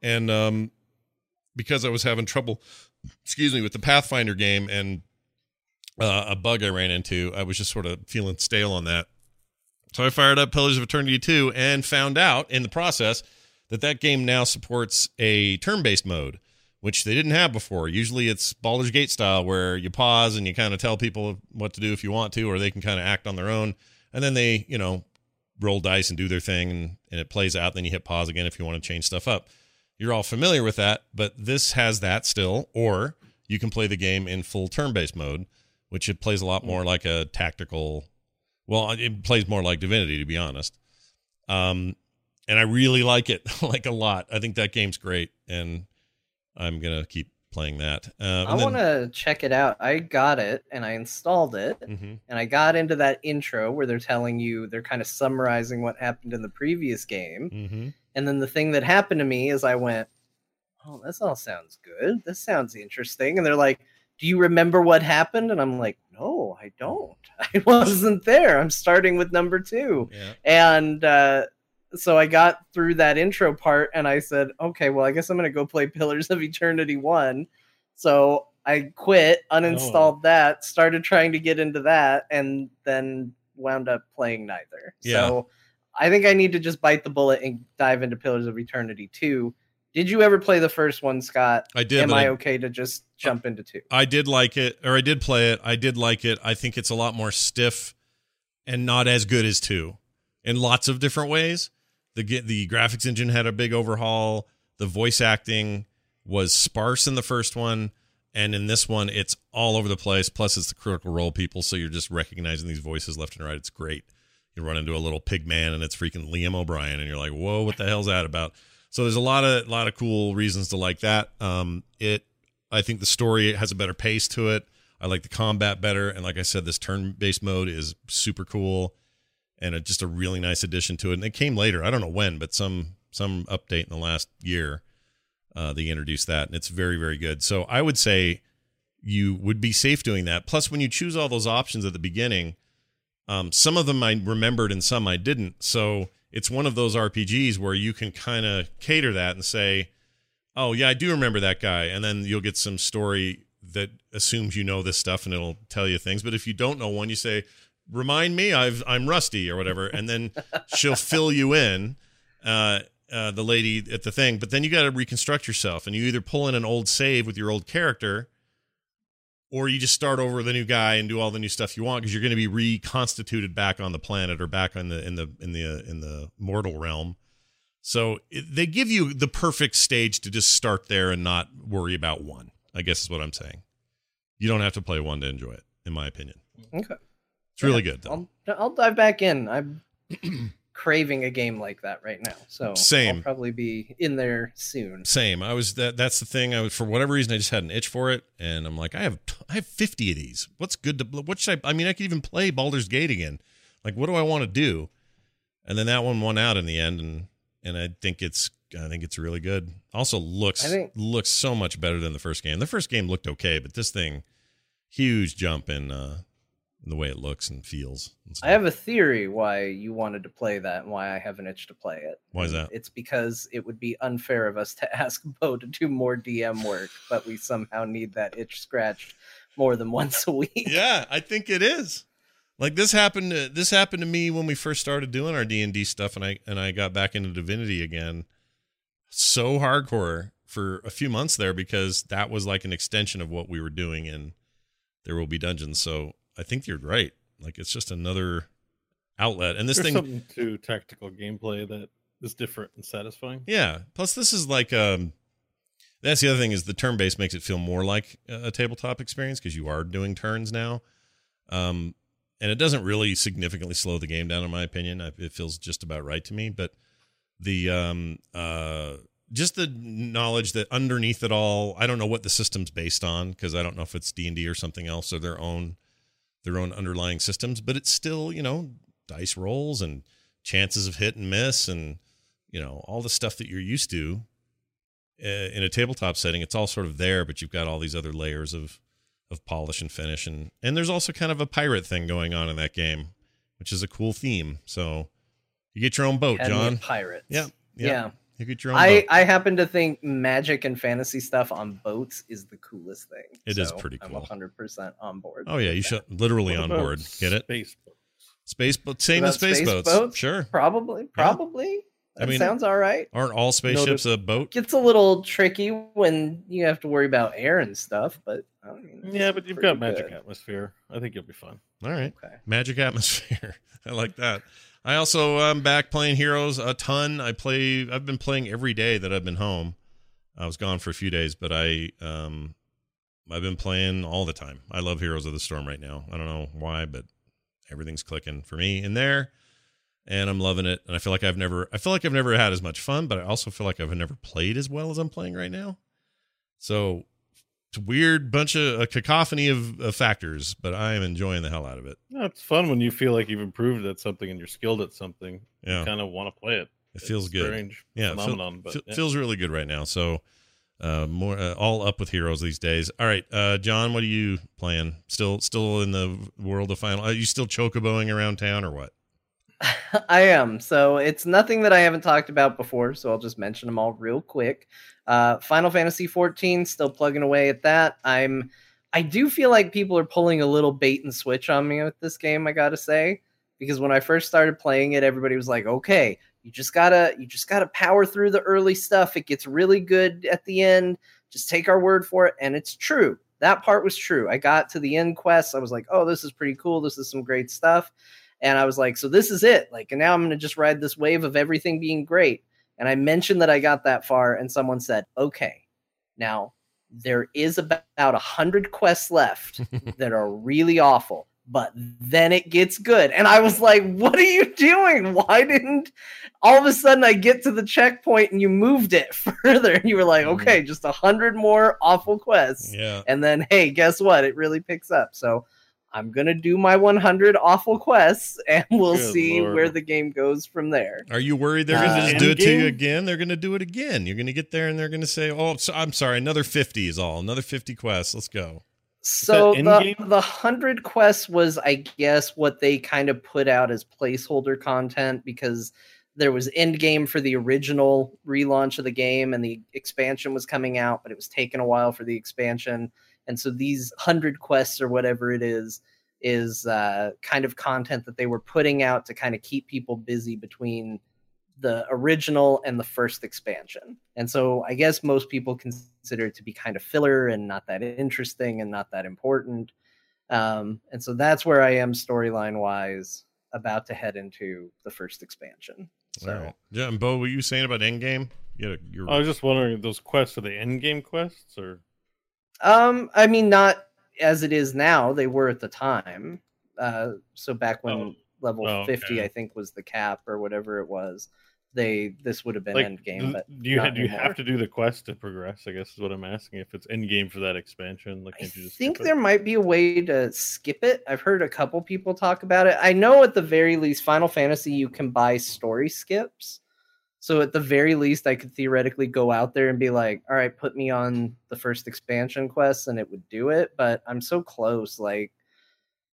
And um, because I was having trouble, excuse me, with the Pathfinder game and uh, a bug I ran into, I was just sort of feeling stale on that. So I fired up Pillars of Eternity 2 and found out in the process that that game now supports a turn-based mode, which they didn't have before. Usually it's Baldur's Gate style where you pause and you kind of tell people what to do if you want to, or they can kind of act on their own. And then they, you know, roll dice and do their thing and, and it plays out. Then you hit pause again if you want to change stuff up. You're all familiar with that, but this has that still, or you can play the game in full turn-based mode, which it plays a lot more like a tactical. Well, it plays more like Divinity, to be honest. Um, and I really like it, like a lot. I think that game's great, and I'm gonna keep playing that. Uh, I want to check it out. I got it and I installed it, Mhm. and I got into that intro where they're telling you, they're kind of summarizing what happened in the previous game. Mhm. And then the thing that happened to me is I went, Oh, this all sounds good. This sounds interesting. And they're like, Do you remember what happened? And I'm like, No, I don't. I wasn't there. I'm starting with number two. Yeah. And uh, so I got through that intro part and I said, Okay, well, I guess I'm going to go play Pillars of Eternity 1. So I quit, uninstalled oh. that, started trying to get into that, and then wound up playing neither. Yeah. So I think I need to just bite the bullet and dive into Pillars of Eternity 2. Did you ever play the first one, Scott? I did, Am I I- okay to just jump into two? I did like it, or I did play it. I did like it. I think it's a lot more stiff and not as good as two in lots of different ways. The the graphics engine had a big overhaul. The voice acting was sparse in the first one, and in this one, it's all over the place. Plus, it's the critical role people, so you're just recognizing these voices left and right. It's great. you run into a little pig man and it's freaking Liam O'Brien and you're like, whoa, what the hell's that about? So there's a lot of lot of cool reasons to like that. Um, it I think the story has a better pace to it. I like the combat better, and like I said, this turn-based mode is super cool, and a, just a really nice addition to it. And it came later, I don't know when, but some some update in the last year, uh, they introduced that, and it's very very good. So I would say you would be safe doing that. Plus, when you choose all those options at the beginning, um, some of them I remembered and some I didn't. So it's one of those RPGs where you can kind of cater that and say, "Oh yeah, I do remember that guy," and then you'll get some story that assumes you know this stuff and it'll tell you things. But if you don't know one, you say, "Remind me, I've I'm rusty" or whatever, and then she'll fill you in. Uh, uh, the lady at the thing, but then you got to reconstruct yourself, and you either pull in an old save with your old character, or you just start over with a new guy and do all the new stuff you want because you're going to be reconstituted back on the planet or back on the in the in the uh, in the mortal realm. So it, they give you the perfect stage to just start there and not worry about one. I guess is what I'm saying. You don't have to play one to enjoy it, in my opinion. Okay. It's really good though. I'll, I'll dive back in. I'm craving a game like that right now. So Same. I'll probably be in there soon. Same. I was that. That's the thing. I was for whatever reason I just had an itch for it, and I'm like, I have I have 50 of these. What's good to? What should I? I mean, I could even play Baldur's Gate again. Like, what do I want to do? And then that one won out in the end, and and I think it's I think it's really good. Also looks I think- looks so much better than the first game. The first game looked okay, but this thing, huge jump in uh the way it looks and feels. and. I have a theory why you wanted to play that and why I have an itch to play it. Why is that? It's because it would be unfair of us to ask Bo to do more DM work, but we somehow need that itch scratched more than once a week. yeah, I think it is. Like this happened. To, this happened to me when we first started doing our D and D stuff, and I and I got back into Divinity again. So hardcore for a few months there because that was like an extension of what we were doing in There Will Be Dungeons. So I think you're right. Like it's just another outlet, and this There's thing. something to tactical gameplay that is different and satisfying. Yeah. Plus, this is like um, that's the other thing is the turn based makes it feel more like a a tabletop experience because you are doing turns now. Um, and it doesn't really significantly slow the game down, in my opinion. It feels just about right to me. But the um, uh, just the knowledge that underneath it all, I don't know what the system's based on because I don't know if it's D and D or something else or their own their own underlying systems. But it's still you know dice rolls and chances of hit and miss and you know all the stuff that you're used to uh, in a tabletop setting it's all sort of there but you've got all these other layers of of polish and finish and and there's also kind of a pirate thing going on in that game which is a cool theme so you get your own boat Academy john Pirates. yeah Yeah. You get your own I, boat I happen to think magic and fantasy stuff on boats is the coolest thing. It is So pretty I'm cool. 100% on board. oh yeah you should literally on board get it Space space boat same About as space, space boats. boats? sure Probably. Probably. I That mean- sounds all right. aren't all spaceships a boat Gets a little tricky when you have to worry about air and stuff, but I mean, Yeah, but you've got magic good. atmosphere. I think you'll be fine. All right. Okay. Magic atmosphere. I like that. I also am back playing Heroes a ton. I play I've been playing every day that I've been home. I was gone for a few days, but I um I've been playing all the time. I love Heroes of the Storm right now. I don't know why, but everything's clicking for me in there. And I'm loving it. And I feel like I've never I feel like I've never had as much fun, but I also feel like I've never played as well as I'm playing right now. So it's a weird bunch of a cacophony of, of factors, but I am enjoying the hell out of it. No, it's fun when you feel like you've improved at something and you're skilled at something. Yeah. You kind of want to play it. It feels It's good. Strange yeah, it feel- phenomenon, but feel- yeah. feels really good right now. So, uh, more uh, all up with heroes these days. All right, uh, John, what are you playing? Still, still in the world of final? Are you still chocoboing around town or what? I am. So it's nothing that I haven't talked about before, so I'll just mention them all real quick. Uh, Final Fantasy 14, still plugging away at that. I'm. I do feel like people are pulling a little bait and switch on me with this game. I gotta say, because when I first started playing it, everybody was like, "Okay, you just gotta, you just gotta power through the early stuff. It gets really good at the end. Just take our word for it." And it's true. That part was true. I got to the end quest. I was like, "Oh, this is pretty cool. This is some great stuff." And I was like, so this is it. Like, and now I'm to just ride this wave of everything being great. And I mentioned that I got that far, and someone said, okay, now there is about a hundred quests left that are really awful. but then it gets good. And I was like, what are you doing? Why didn't all of a sudden I get to the checkpoint and you moved it further? And you were like, Mm-hmm. okay, just a hundred more awful quests. Yeah. And then, hey, guess what? It really picks up. So I'm going to do my 100 awful quests and we'll Good see Lord. where the game goes from there. Are you worried they're going to Uh, just do it to you again? They're going to do it again. You're going to get there and they're going to say, "Oh, so, I'm sorry, another 50 is all. Another 50 quests. Let's go." So the the hundred quests was, I guess, what they kind of put out as placeholder content because there was end game for the original relaunch of the game, and the expansion was coming out, but it was taking a while for the expansion, and so these hundred quests or whatever it is is uh, kind of content that they were putting out to kind of keep people busy between the original and the first expansion. And so I guess most people consider it to be kind of filler and not that interesting and not that important. Um, and so that's where I am storyline wise about to head into the first expansion. So All right. Yeah, and Bo, what were you saying about Endgame? Yeah, you're I was just wondering, those quests are they end game quests or? Um I mean not as it is now, they were at the time. Uh so back when level Oh, 50 okay. I think was the cap or whatever it was, they this would have been Like, end game, do- but do you not do you have to do the quest to progress? I guess is what I'm asking. If it's end game for that expansion, like can't you just think skip it? there might be a way to skip it. I've heard a couple people talk about it. I know at the very least, Final Fantasy, you can buy story skips. So at the very least, I could theoretically go out there and be like, all right, put me on the first expansion quest and it would do it. But I'm so close. Like,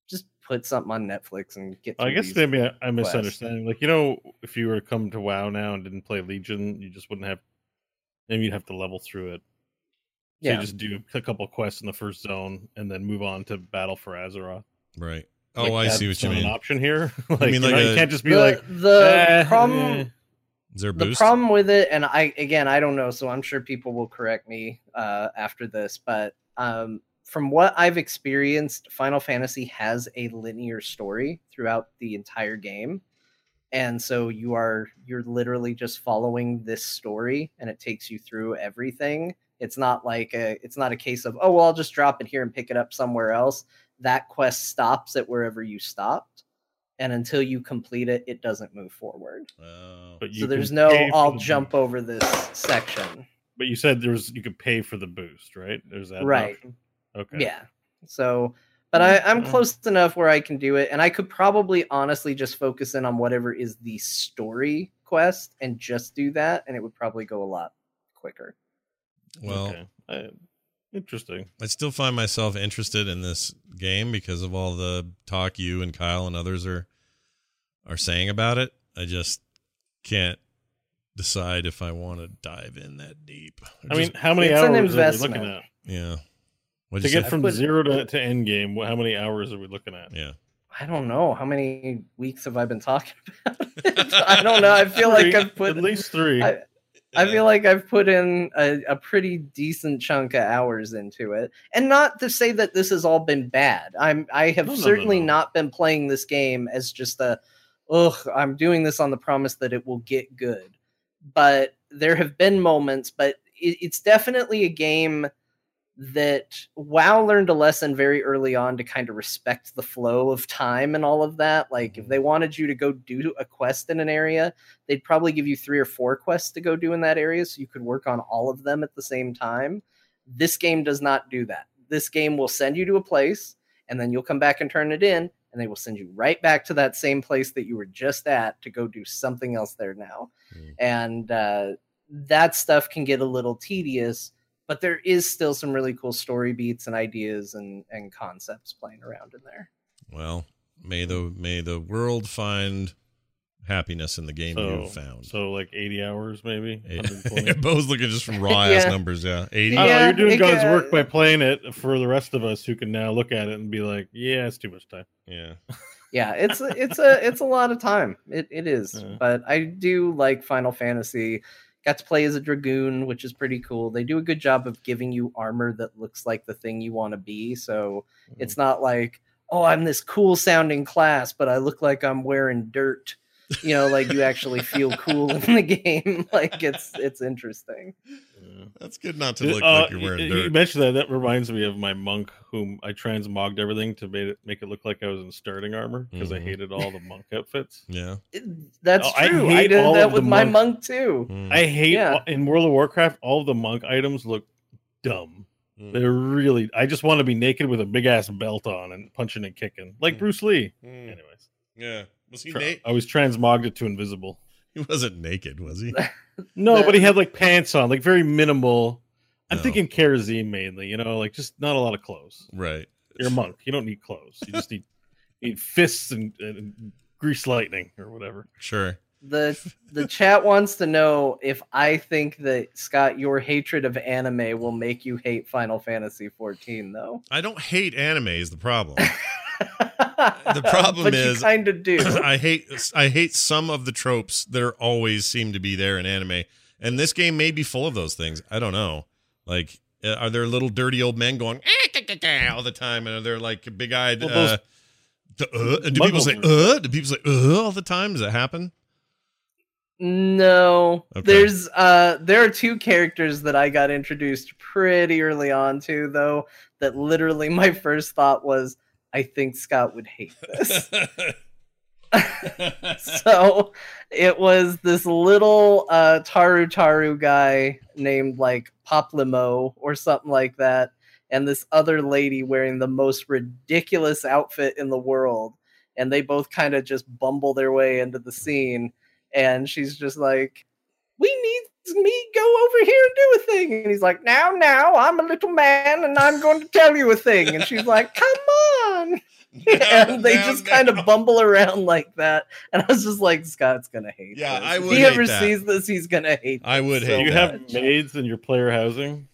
just put something on Netflix and get I guess these maybe I, I'm misunderstanding. Like you know, if you were to come to WoW now and didn't play Legion, you just wouldn't have. Maybe you'd have to level through it. So Yeah. you just do a couple quests in the first zone and then move on to battle for Azeroth. Right. Oh, Like, I see what you mean. An option here. like, mean you, like know, you can't just be the, like the "Eh, problem eh." Is there the boost? problem with it and i again i don't know so i'm sure people will correct me uh, after this but um, from what i've experienced final fantasy has a linear story throughout the entire game. And so you are you're literally just following this story and it takes you through everything. It's not like a it's not a case of oh well i'll just drop it here and pick it up somewhere else. That quest stops at wherever you stopped and until you complete it it doesn't move forward But so there's no I'll the jump boost. over this section. But you said there's you could pay for the boost, right? There's that Right. option? Okay. Yeah. So but I, I'm mm. close enough where I can do it. And I could probably honestly just focus in on whatever is the story quest and just do that, and it would probably go a lot quicker. Well, Okay. Interesting. I still find myself interested in this game because of all the talk you and Kyle and others are are saying about it. I just can't decide if I want to dive in that deep. I mean, how many hours are we looking at? yeah. To What'd you get say? from put- zero to, to end game, how many hours are we looking at? yeah. I don't know. How many weeks have I been talking about it? I don't know. I feel like I've put at least three. I, I feel like I've put in a, a pretty decent chunk of hours into it, and not to say that this has all been bad. I'm I have No, no, no, certainly no. not been playing this game as just a, ugh, I'm doing this on the promise that it will get good. But there have been moments, but it, it's definitely a game that WoW learned a lesson very early on to kind of respect the flow of time and all of that. Like if they wanted you to go do a quest in an area, they'd probably give you three or four quests to go do in that area so you could work on all of them at the same time. This game does not do that. This game will send you to a place and then you'll come back and turn it in and they will send you right back to that same place that you were just at to go do something else there now. And uh, that stuff can get a little tedious, but there is still some really cool story beats and ideas and, and concepts playing around in there. Well, may the may the world find happiness in the game so, you found. so like 80 hours, maybe. Yeah. 120? Bo's looking just from raw ass numbers. Yeah, eighty. Oh, I don't Yeah, you're doing it God's ca- work by playing it for the rest of us who can now look at it and be like, yeah, it's too much time. Yeah. yeah it's it's a it's a lot of time it, it is Yeah. but i do like final fantasy got to play as a dragoon which is pretty cool. They do a good job of giving you armor that looks like the thing you want to be so mm-hmm. it's not like oh i'm this cool sounding class but i look like i'm wearing dirt you know, like you actually feel cool in the game. like it's it's interesting. That's good not to look Uh, like you're wearing you, dirt. you mentioned that. That reminds me of my monk, whom I transmogged everything to make it make it look like I was in starting armor because I Mhm. hated all the monk outfits. yeah. That's Oh, true. I, hate did all that with the my monk- monk too. Mm. I hate Yeah. in World of Warcraft. All of the monk items look dumb. Mm. They're really. I just want to be naked with a big ass belt on and punching and kicking like Mm. Bruce Lee. Mm. Anyways, Yeah. Was he naked? I was transmogged it to invisible. He wasn't naked, was he? No, but he had like pants on, like very minimal. I'm No. thinking Karazim mainly. You know, like just not a lot of clothes. right. You're a monk. You don't need clothes. You just need need fists and, and grease lightning or whatever. Sure. The the chat wants to know if I think that Scott, your hatred of anime will make you hate Final Fantasy 14, though. I don't hate anime is the problem. The problem but is- kind of do. I hate I hate some of the tropes that are always seem to be there in anime, and this game may be full of those things. I don't know. Like, uh, are there little dirty old men going "Eh, ga, ga, ga," all the time, and are there like big eyed? Well, uh, uh, do people say uh? Do people say uh all the time? Does that happen? No, Okay. there's uh there are two characters that I got introduced pretty early on to though that literally my first thought was I think Scott would hate this. so it was this little uh Taru Taru guy named like Papalymo or something like that and this other lady wearing the most ridiculous outfit in the world and they both kind of just bumble their way into the scene and she's just like we need me go over here and do a thing and he's like now now i'm a little man and i'm going to tell you a thing and she's like come on and they Now, just kind of bumble around like that and i was just like scott's gonna hate Yeah, this. I if would he hate ever that. sees this he's gonna hate I would hate Do you so that. have much. maids in your player housing?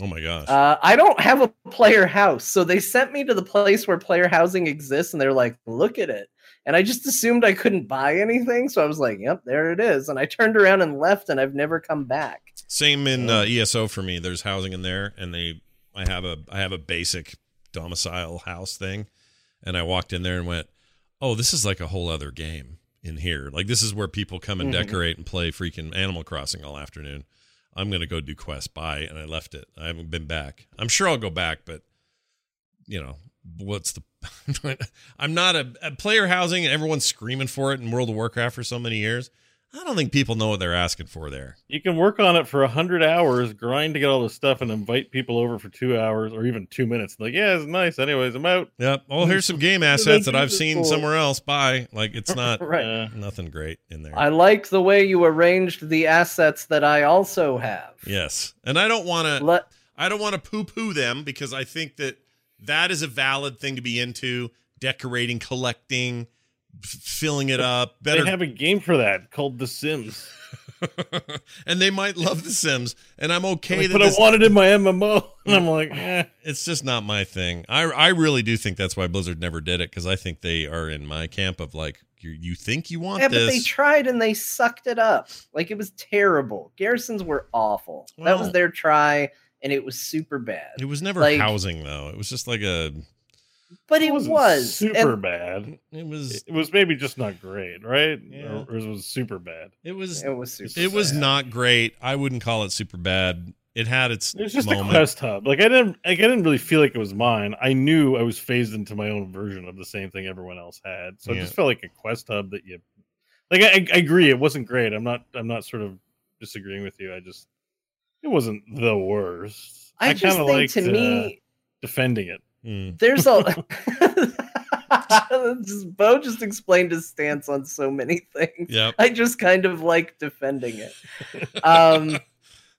Oh my gosh. Uh, I don't have a player house, so they sent me to the place where player housing exists, and they're like, "Look at it." And I just assumed I couldn't buy anything, so I was like, "Yep, there it is." And I turned around and left, and I've never come back. Same in uh, ESO for me. There's housing in there, and they I have a I have a basic domicile house thing, and I walked in there and went, "Oh, this is like a whole other game in here. Like this is where people come and Mhm. decorate and play freaking Animal Crossing all afternoon. I'm gonna go do quest. Bye." And I left it. I haven't been back. I'm sure I'll go back, but you know what's the I'm not a, a player housing and everyone's screaming for it in World of Warcraft for so many years. I don't think people know what they're asking for there. You can work on it for a hundred hours, grind to get all the stuff, and invite people over for two hours or even two minutes. Like, yeah, it's nice. Anyways, I'm out. Yep. Oh, here's some game assets that I've seen for- somewhere else. Bye. Like it's not Right. Uh, nothing great in there. I like the way you arranged the assets that I also have. yes, and I don't want to. Let I don't want to poo-poo them because I think that that is a valid thing to be into. Decorating, collecting, f- filling it up. Better they have a game for that called The Sims. and they might love The Sims, and I'm okay. Like, that but this- I wanted in my MMO, and I'm like, eh. it's just not my thing. I I really do think that's why Blizzard never did it because I think they are in my camp of like you you think you want yeah, but they tried and they sucked it up. Like it was terrible. Garrisons were awful. that was their try, and it was super bad. it was never like- housing though. It was just like a. But it wasn't was super and bad. It was. It was maybe just not great, right? Yeah. Or, or it was super bad. It was. It was super. It was not great. I wouldn't call it super bad. It had its It was just moment. a quest hub. Like I didn't, like I didn't really feel like it was mine. I knew I was phased into my own version of the same thing everyone else had, so it just felt like a quest hub that you. Like I, I agree, it wasn't great. I'm not, I'm not sort of disagreeing with you. I just, it wasn't the worst. I, just kinda like to uh, me, defending it. Mm. there's a. Just- Bo just explained his stance on so many things. Yep. I just kind of like defending it. Um,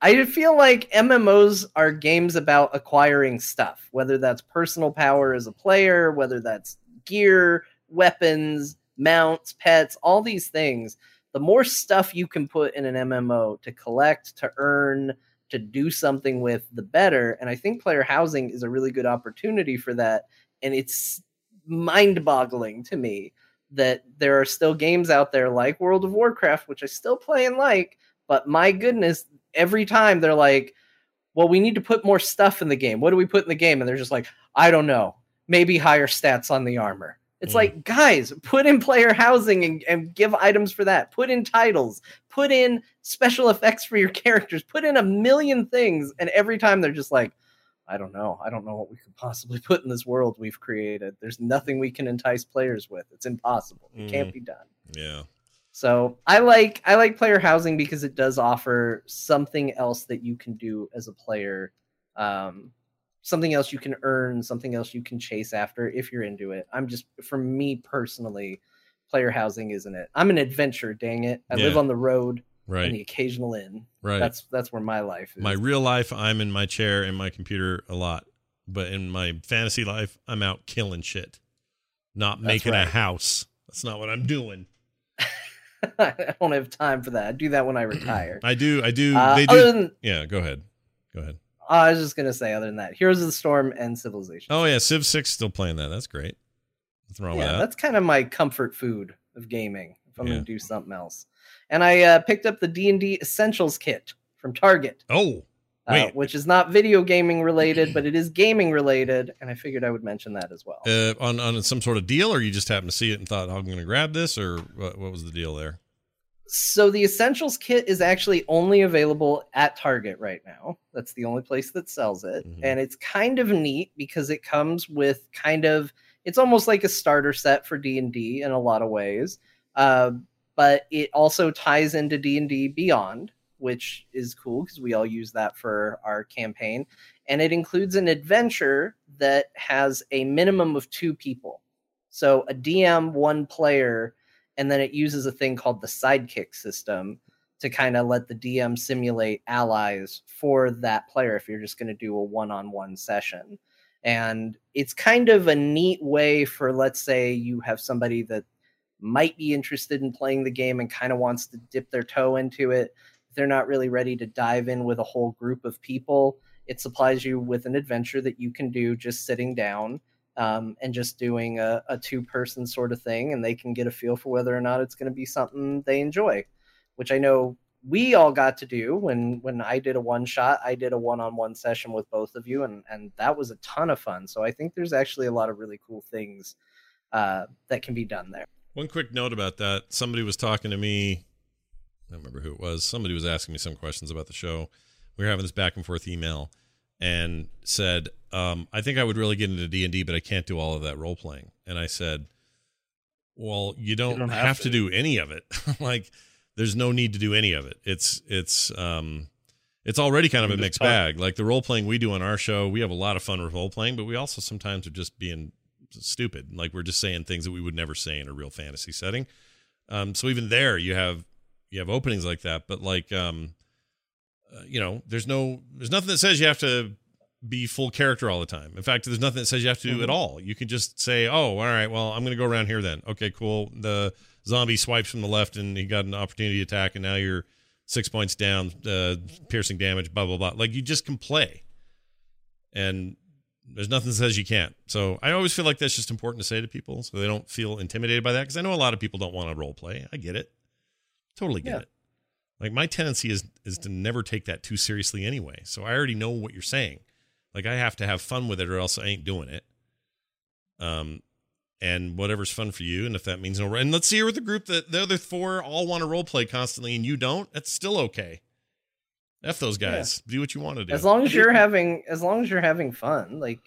I feel like MMOs are games about acquiring stuff, whether that's personal power as a player, whether that's gear, weapons, mounts, pets, all these things. The more stuff you can put in an MMO to collect, to earn, to do something with, the better. And I think player housing is a really good opportunity for that. And it's mind boggling to me that there are still games out there like World of Warcraft, which I still play and like, but my goodness, every time they're like, well, we need to put more stuff in the game. What do we put in the game? And they're just like, I don't know. Maybe higher stats on the armor. It's Mm. like, guys, put in player housing and, and give items for that. Put in titles. Put in special effects for your characters. Put in a million things. And every time they're just like, I don't know. I don't know what we could possibly put in this world we've created. There's nothing we can entice players with. It's impossible. It can't Mhm. be done. Yeah. So I like I like player housing because it does offer something else that you can do as a player, um, something else you can earn, something else you can chase after if you're into it. I'm just for me personally, player housing isn't it. I'm an adventurer, dang it. I live on the road Right. and the occasional inn. Right. That's that's where my life is. My real life, I'm in my chair in my computer a lot, but in my fantasy life, I'm out killing shit, not That's making a house. That's not what I'm doing. I don't have time for that. I do that when I retire. I do. I do. Uh, they do. than- yeah. Go ahead. Go ahead. I was just gonna say, other than that, Heroes of the Storm and Civilization. Oh yeah, Civ Six still playing that. That's great. Nothing wrong yeah, with that. that's kind of my comfort food of gaming. If I'm Yeah. gonna do something else, and I uh, picked up the D and D Essentials kit from Target, Oh, uh, wait. which is not video gaming related, but it is gaming related, and I figured I would mention that as well. Uh, on on some sort of deal, or you just happened to see it and thought, oh, "I'm going to grab this," or what, what was the deal there? So the Essentials kit is actually only available at Target right now. That's the only place that sells it, Mhm. and it's kind of neat because it comes with kind of it's almost like a starter set for D and D in a lot of ways, uh, but it also ties into D and D Beyond, which is cool because we all use that for our campaign, and it includes an adventure that has a minimum of two people. So a DM, one player, and then it uses a thing called the sidekick system to kind of let the DM simulate allies for that player if you're just going to do a one-on-one session. And it's kind of a neat way for let's say you have somebody that might be interested in playing the game and kind of wants to dip their toe into it. They're not really ready to dive in with a whole group of people. It supplies you with an adventure that you can do just sitting down um, and just doing a, a two person sort of thing, and they can get a feel for whether or not it's going to be something they enjoy, which I know we all got to do when when I did a one shot. I did a one on one session with both of you, and and that was a ton of fun. So I think there's actually a lot of really cool things uh, that can be done there. One quick note about that. Somebody was talking to me. I don't remember who it was. Somebody was asking me some questions about the show. We were having this back and forth email and said, um, I think I would really get into D&D, but I can't do all of that role playing. And I said, well, you don't, don't have, have to. to. do any of it. like there's no need to do any of it. It's, it's, um, it's already kind of a mixed bag. Like the role playing we do on our show, we have a lot of fun with role playing, but we also sometimes are just being stupid. Like we're just saying things that we would never say in a real fantasy setting. Um, so even there, you have you have openings like that. But like, um, uh, you know, there's no there's nothing that says you have to be full character all the time. In fact, there's nothing that says you have to do Mhm. at all. You can just say, "Oh, all right, well, I'm going to go around here then." Okay, cool. The zombie swipes from the left, and he got an opportunity attack, and now you're six points down, uh, piercing damage, blah blah blah. Like you just can play, and there's nothing that says you can't. So I always feel like that's just important to say to people, so they don't feel intimidated by that. Because I know a lot of people don't want to role play. I get it, totally get Yeah. it. Like my tendency is is to never take that too seriously anyway. So I already know what you're saying. Like I have to have fun with it, or else I ain't doing it. Um, and whatever's fun for you, and if that means no, and let's see, you're with a group that the other four all want to role play constantly, and you don't. That's still okay. F those guys. Do what you want to do. As long as you're having, as long as you're having fun, like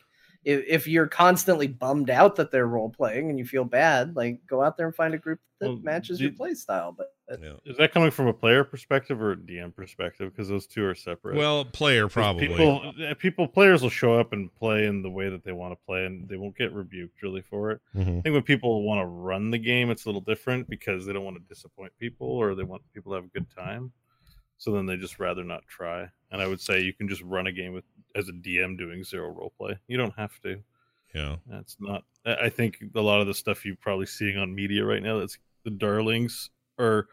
if, if you're constantly bummed out that they're role playing and you feel bad, like go out there and find a group that Well, matches do- your play style. But but Yeah. Is that coming from a player perspective or a DM perspective? Because those two are separate. Well, player probably. People, uh, people, players will show up and play in the way that they want to play, and they won't get rebuked really for it. Mhm. I think when people want to run the game, it's a little different because they don't want to disappoint people or they want people to have a good time. So then they just rather not try. And I would say you can just run a game with as a DM doing zero role play. You don't have to. Yeah. That's not. I I think a lot of the stuff you're probably seeing on media right now. That's the darlings are.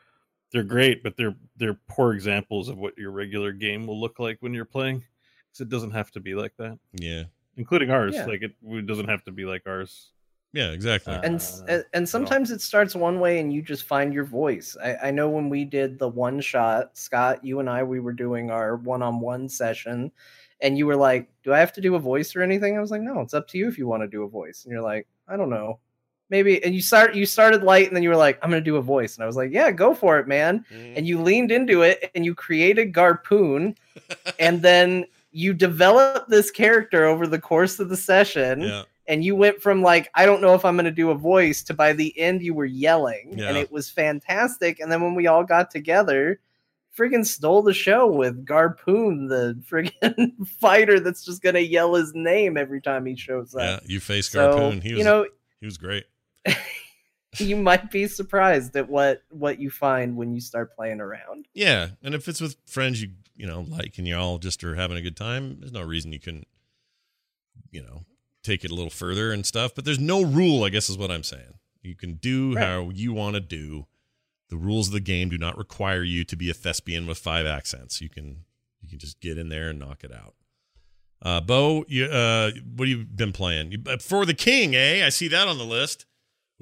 They're great, but they're they're poor examples of what your regular game will look like when you're playing. Because it doesn't have to be like that, Yeah. including ours. Yeah. Like it, it doesn't have to be like ours. Yeah. Exactly. Uh, and and, and sometimes it starts one way and you just find your voice. I, I know when we did the one shot, Scott, you and I, we were doing our one on one session, and you were like, "Do I have to do a voice or anything?" I was like, "No, it's up to you if you want to do a voice." And you're like, "I don't know." maybe and you start you started light and then you were like i'm gonna do a voice and i was like yeah go for it man Mm-hmm. and you leaned into it and you created garpoon and then you developed this character over the course of the session Yeah. And you went from like i don't know if i'm gonna do a voice to by the end you were yelling and it was fantastic and then when we all got together friggin' stole the show with garpoon the friggin' fighter that's just gonna yell his name every time he shows up Yeah, you faced So, Garpoon. He was, you know he was great. you might be surprised at what what you find when you start playing around. Yeah, and if it's with friends you you know like and you all just are having a good time, there's no reason you couldn't you know take it a little further and stuff. But there's no rule, I guess, is what I'm saying. You can do Right. how you want to do. The rules of the game do not require you to be a thespian with five accents. You can you can just get in there and knock it out. Uh, Bo, you, uh, what have you been playing? You, uh, for the King, eh? I see that on the list.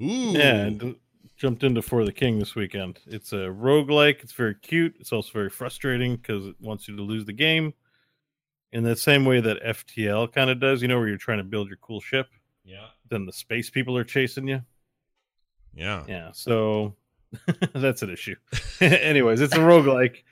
Ooh, Yeah, d- jumped into For the King this weekend. It's a roguelike. It's very cute. It's also very frustrating because it wants you to lose the game in the same way that FTL kind of does, you know, where you're trying to build your cool ship. Yeah. Then the space people are chasing you. Yeah. Yeah. So that's an issue. Anyways, it's a roguelike.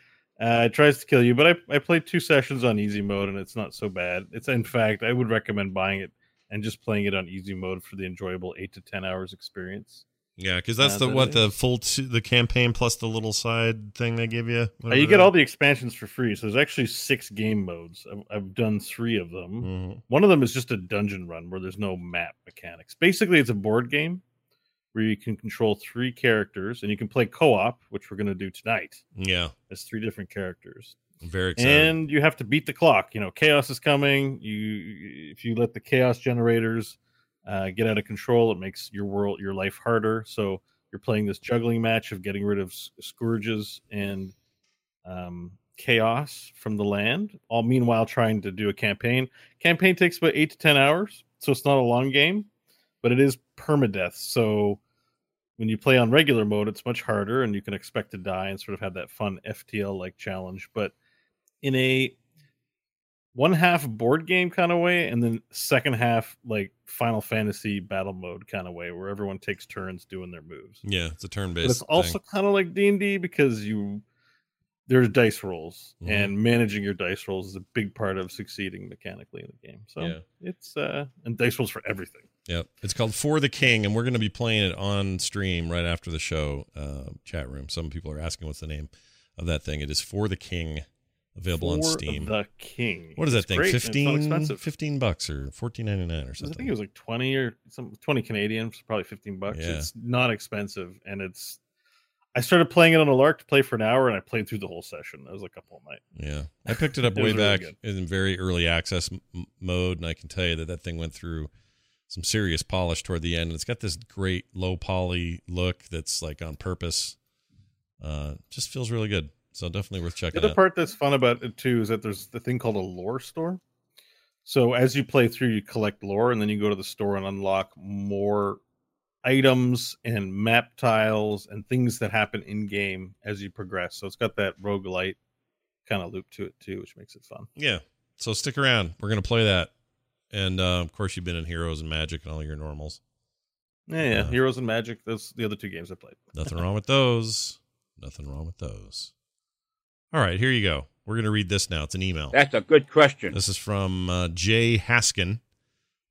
Uh, it tries to kill you, but I, I played two sessions on easy mode and it's not so bad. It's in fact, I would recommend buying it and just playing it on easy mode for the enjoyable eight to 10 hours experience. Yeah, because that's the what the full t- the campaign plus the little side thing they give you. Uh, you get all the expansions for free. So there's actually six game modes. I've, I've done three of them. Mhm. One of them is just a dungeon run where there's no map mechanics. Basically, it's a board game where you can control three characters and you can play co-op, which we're going to do tonight. Yeah, it's three different characters. I'm very excited. And you have to beat the clock. You know, chaos is coming. You if you let the chaos generators uh, get out of control, it makes your world your life harder. So you're playing this juggling match of getting rid of scourges and um, chaos from the land. All meanwhile trying to do a campaign. Campaign takes about eight to ten hours, so it's not a long game, but it is permadeath. So when you play on regular mode, it's much harder, and you can expect to die and sort of have that fun FTL like challenge. But in a one half board game kind of way, and then second half like Final Fantasy battle mode kind of way, where everyone takes turns doing their moves. yeah, it's a turn But based. it's also kind of like D and D because you there's dice rolls, Mhm. and managing your dice rolls is a big part of succeeding mechanically in the game. So Yeah. it's uh and dice rolls for everything. Yep, it's called For the King, and we're going to be playing it on stream right after the show. Uh, chat room. Some people are asking what's the name of that thing. It is For the King, available on Steam. The King. What is that It's thing? great, and it's not 15, expensive. 15 bucks or fourteen ninety nine or something. I think it was like 20 or some 20 Canadian, probably 15 bucks. Yeah. It's not expensive and it's I started playing it on a lark to play for an hour and I played through the whole session. That was like up all night. Yeah, I picked it up way was really back in very early access m- mode, and I can tell you that that thing went through some serious polish toward the end. And it's got this great low poly look that's like on purpose. Uh, just feels really good. So definitely worth The checking other out. part that's fun about it too is that there's the thing called a lore store. So as you play through, you collect lore and then you go to the store and unlock more items and map tiles and things that happen in game as you progress. So it's got that roguelite kind of loop to it too, which makes it fun. Yeah. So stick around. We're gonna play that, and uh, of course you've been in Heroes and Magic and all your normals. Yeah, yeah. Yeah. Heroes and Magic, those the other two games I played. Nothing wrong with those. Nothing wrong with those. All right, here you go. We're going to read this now. It's an email. That's a good question. This is from uh, Jay Haskin,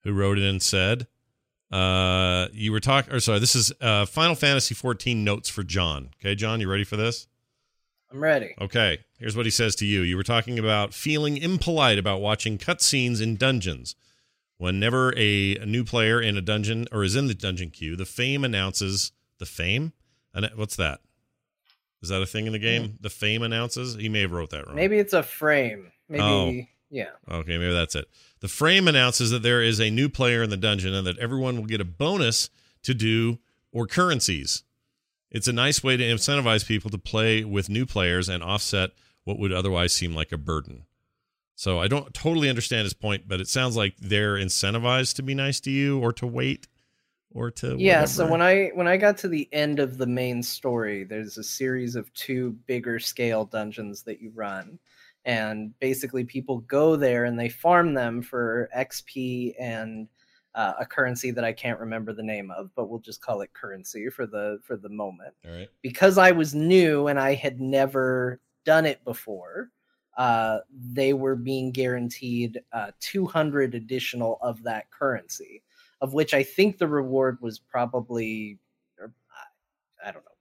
who wrote it and said, uh, "You were talking, or sorry, this is uh, Final Fantasy 14 notes for John. Okay, John, you ready for this? I'm ready. Okay, here's what he says to you. You were talking about feeling impolite about watching cutscenes in dungeons. Whenever a, a new player in a dungeon or is in the dungeon queue, the fame announces the fame. And what's that? Is that a thing in the game? The fame announces. He may have wrote that wrong. Maybe it's a frame. Maybe Oh. yeah. Okay, maybe that's it. The frame announces that there is a new player in the dungeon and that everyone will get a bonus to do or currencies. It's a nice way to incentivize people to play with new players and offset what would otherwise seem like a burden. So I don't totally understand his point, but it sounds like they're incentivized to be nice to you or to wait or to Yeah, so when I when I got to the end of the main story, there's a series of two bigger scale dungeons that you run. And basically people go there and they farm them for XP and uh, a currency that I can't remember the name of, but we'll just call it currency for the for the moment. All right. Because I was new and I had never done it before, uh, they were being guaranteed uh, 200 additional of that currency, of which I think the reward was probably, or, I don't know,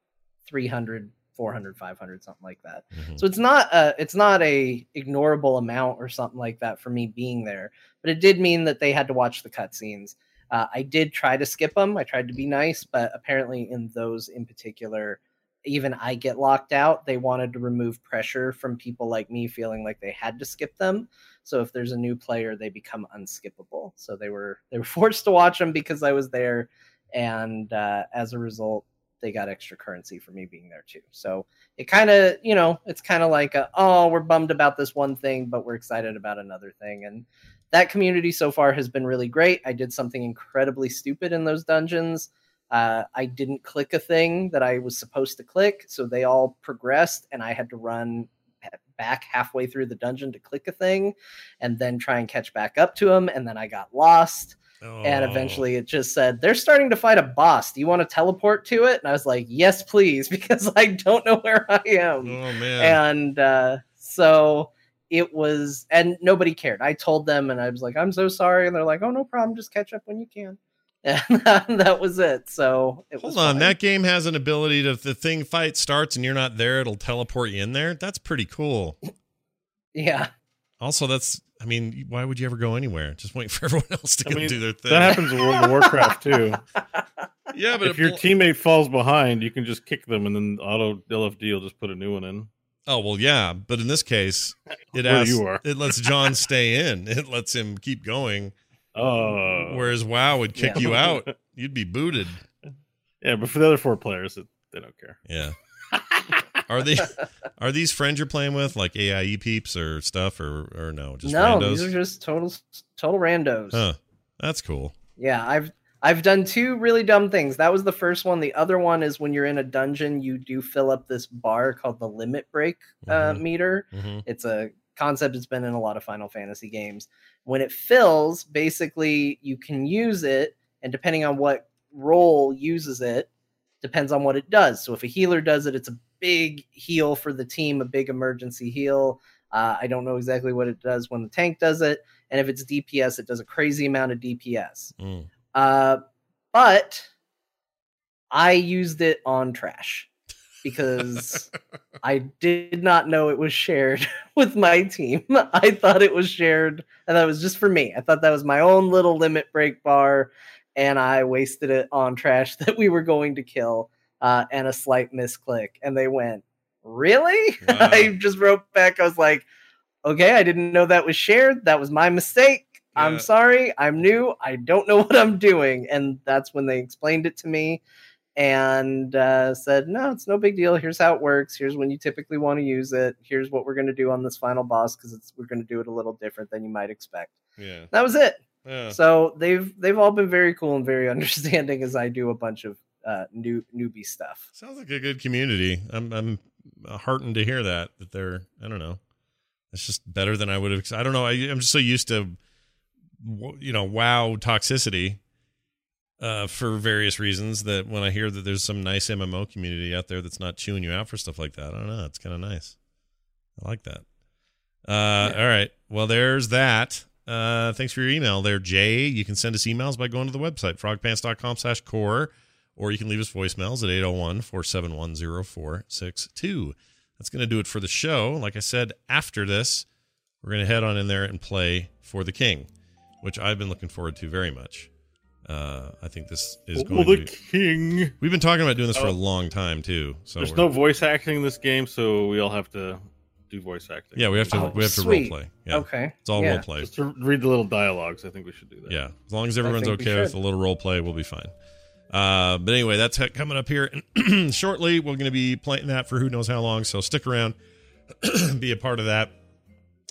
300, 400, 500, something like that. Mhm. So it's not a, it's not a ignorable amount or something like that for me being there, but it did mean that they had to watch the cutscenes. Uh, I did try to skip them. I tried to be nice, but apparently in those in particular, even I get locked out. They wanted to remove pressure from people like me feeling like they had to skip them. So if there's a new player, they become unskippable. So they were they were forced to watch them because I was there, and uh, as a result, they got extra currency for me being there too. So it kind of you know it's kind of like a, oh we're bummed about this one thing, but we're excited about another thing, and that community so far has been really great. I did something incredibly stupid in those dungeons. Uh, I didn't click a thing that I was supposed to click, so they all progressed, and I had to run back halfway through the dungeon to click a thing, and then try and catch back up to them, and then I got lost. And Oh. eventually, it just said they're starting to fight a boss. Do you want to teleport to it? And I was like, "Yes, please," because I don't know where I am Oh man. and uh, so it was and nobody cared i told them and i was like i'm so sorry and they're like oh no problem just catch up when you can and that was it so it Hold was on, fine. that game has an ability to if the thing fight starts and you're not there, it'll teleport you in there. That's pretty cool. yeah Also, that's I mean, why would you ever go anywhere? Just wait for everyone else to I go mean, do their thing. that happens in World of Warcraft too. Yeah, but if your bl- teammate falls behind, you can just kick them, and then auto LFD will just put a new one in. Oh well, yeah, but in this case, it Where asks, you are. it lets John stay in. It lets him keep going. Oh, Whereas WoW would kick Yeah. you out. You'd be booted. yeah, but for the other four players, it, they don't care. Yeah. Are they are these friends you're playing with like AIE peeps or stuff or or no? Just no randos? these are just total total randos Huh. That's cool. yeah i've i've done two really dumb things that was the first one the other one is when you're in a dungeon you do fill up this bar called the limit break uh, Mhm. meter hmm It's a concept that's been in a lot of Final Fantasy games. When it fills, basically you can use it, and depending on what role uses it, depends on what it does. So if a healer does it, it's a big heal for the team, a big emergency heal. Uh, I don't know exactly what it does when the tank does it, and if it's DPS, it does a crazy amount of DPS. Mm. Uh, but I used it on trash because I did not know it was shared with my team. I thought it was shared and that was just for me. I thought that was my own little limit break bar and I wasted it on trash that we were going to kill uh, and a slight misclick. And they went, Really? Wow. I just wrote back. I was like, Okay, I didn't know that was shared. That was my mistake. Yeah. I'm sorry. I'm new. I don't know what I'm doing. And that's when they explained it to me and uh, said, "No, it's no big deal. Here's how it works. Here's when you typically want to use it. Here's what we're going to do on this final boss because we're going to do it a little different than you might expect." Yeah. That was it. Yeah. So they've they've all been very cool and very understanding as I do a bunch of uh, new newbie stuff. Sounds like a good community. I'm I'm heartened to hear that that they're I don't know. It's just better than I would have. I don't know. I, I'm just so used to, you know, wow toxicity, uh, for various reasons. That when I hear that there's some nice MMO community out there that's not chewing you out for stuff like that, I don't know. It's kind of nice. I like that. Uh, All right. Well, there's that. Uh, thanks for your email there, Jay. You can send us emails by going to the website, frogpants.com slash core, or you can leave us voicemails at 801 471 0462. That's going to do it for the show. Like I said, after this, we're going to head on in there and play For the King, which I've been looking forward to very much. Uh, I think this is going Oh, the to be. king. We've been talking about doing this for a Oh. long time, too. So There's we're- no voice acting in this game, so we all have to do voice acting. Yeah, we have to Oh, we have to sweet. role play. Yeah. Okay. It's all Yeah. role play. Just to read the little dialogues, I think we should do that. Yeah, as long as everyone's okay with a little role play, we'll be fine. Uh, but anyway, that's coming up here shortly. We're going to be playing that for who knows how long, so stick around, be a part of that.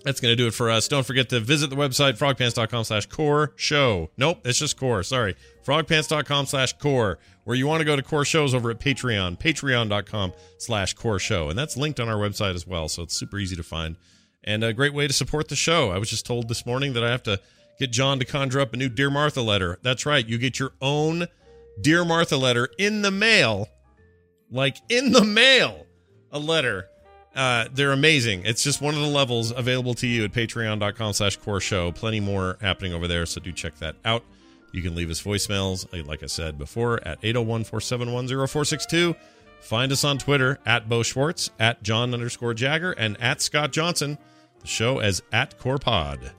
That's going to do it for us. Don't forget to visit the website, frogpants.com slash core show. Nope, it's just core. Sorry. Frogpants.com slash core, where you want to go to core shows over at Patreon, patreon.com slash core show. And that's linked on our website as well, so it's super easy to find. And a great way to support the show. I was just told this morning that I have to Get John to conjure up a new Dear Martha letter. That's right. You get your own Dear Martha letter in the mail. Like in the mail, a letter. Uh, they're amazing. It's just one of the levels available to you at patreon.com slash core show. Plenty more happening over there, so do check that out. You can leave us voicemails, uh, like I said before, at 801 471 0462. Find us on Twitter at Bo Schwartz, at John underscore Jagger, and at Scott Johnson. The show as at Core Pod.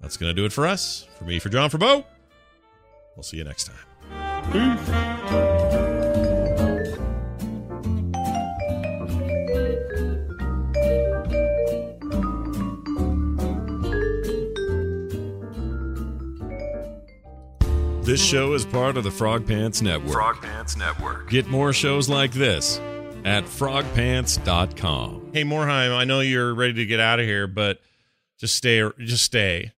That's going to do it for us. For me, for John, for Bo. We'll see you next time. This show is part of the Frog Pants Network. Frog Pants Network. Get more shows like this at frogpants.com. Hey Morhaime, I know you're ready to get out of here, but just stay just stay.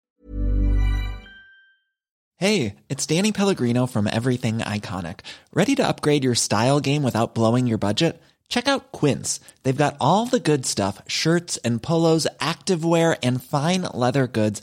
Hey, it's Danny Pellegrino from Everything Iconic. Ready to upgrade your style game without blowing your budget? Check out Quince. They've got all the good stuff, shirts and polos, activewear and fine leather goods,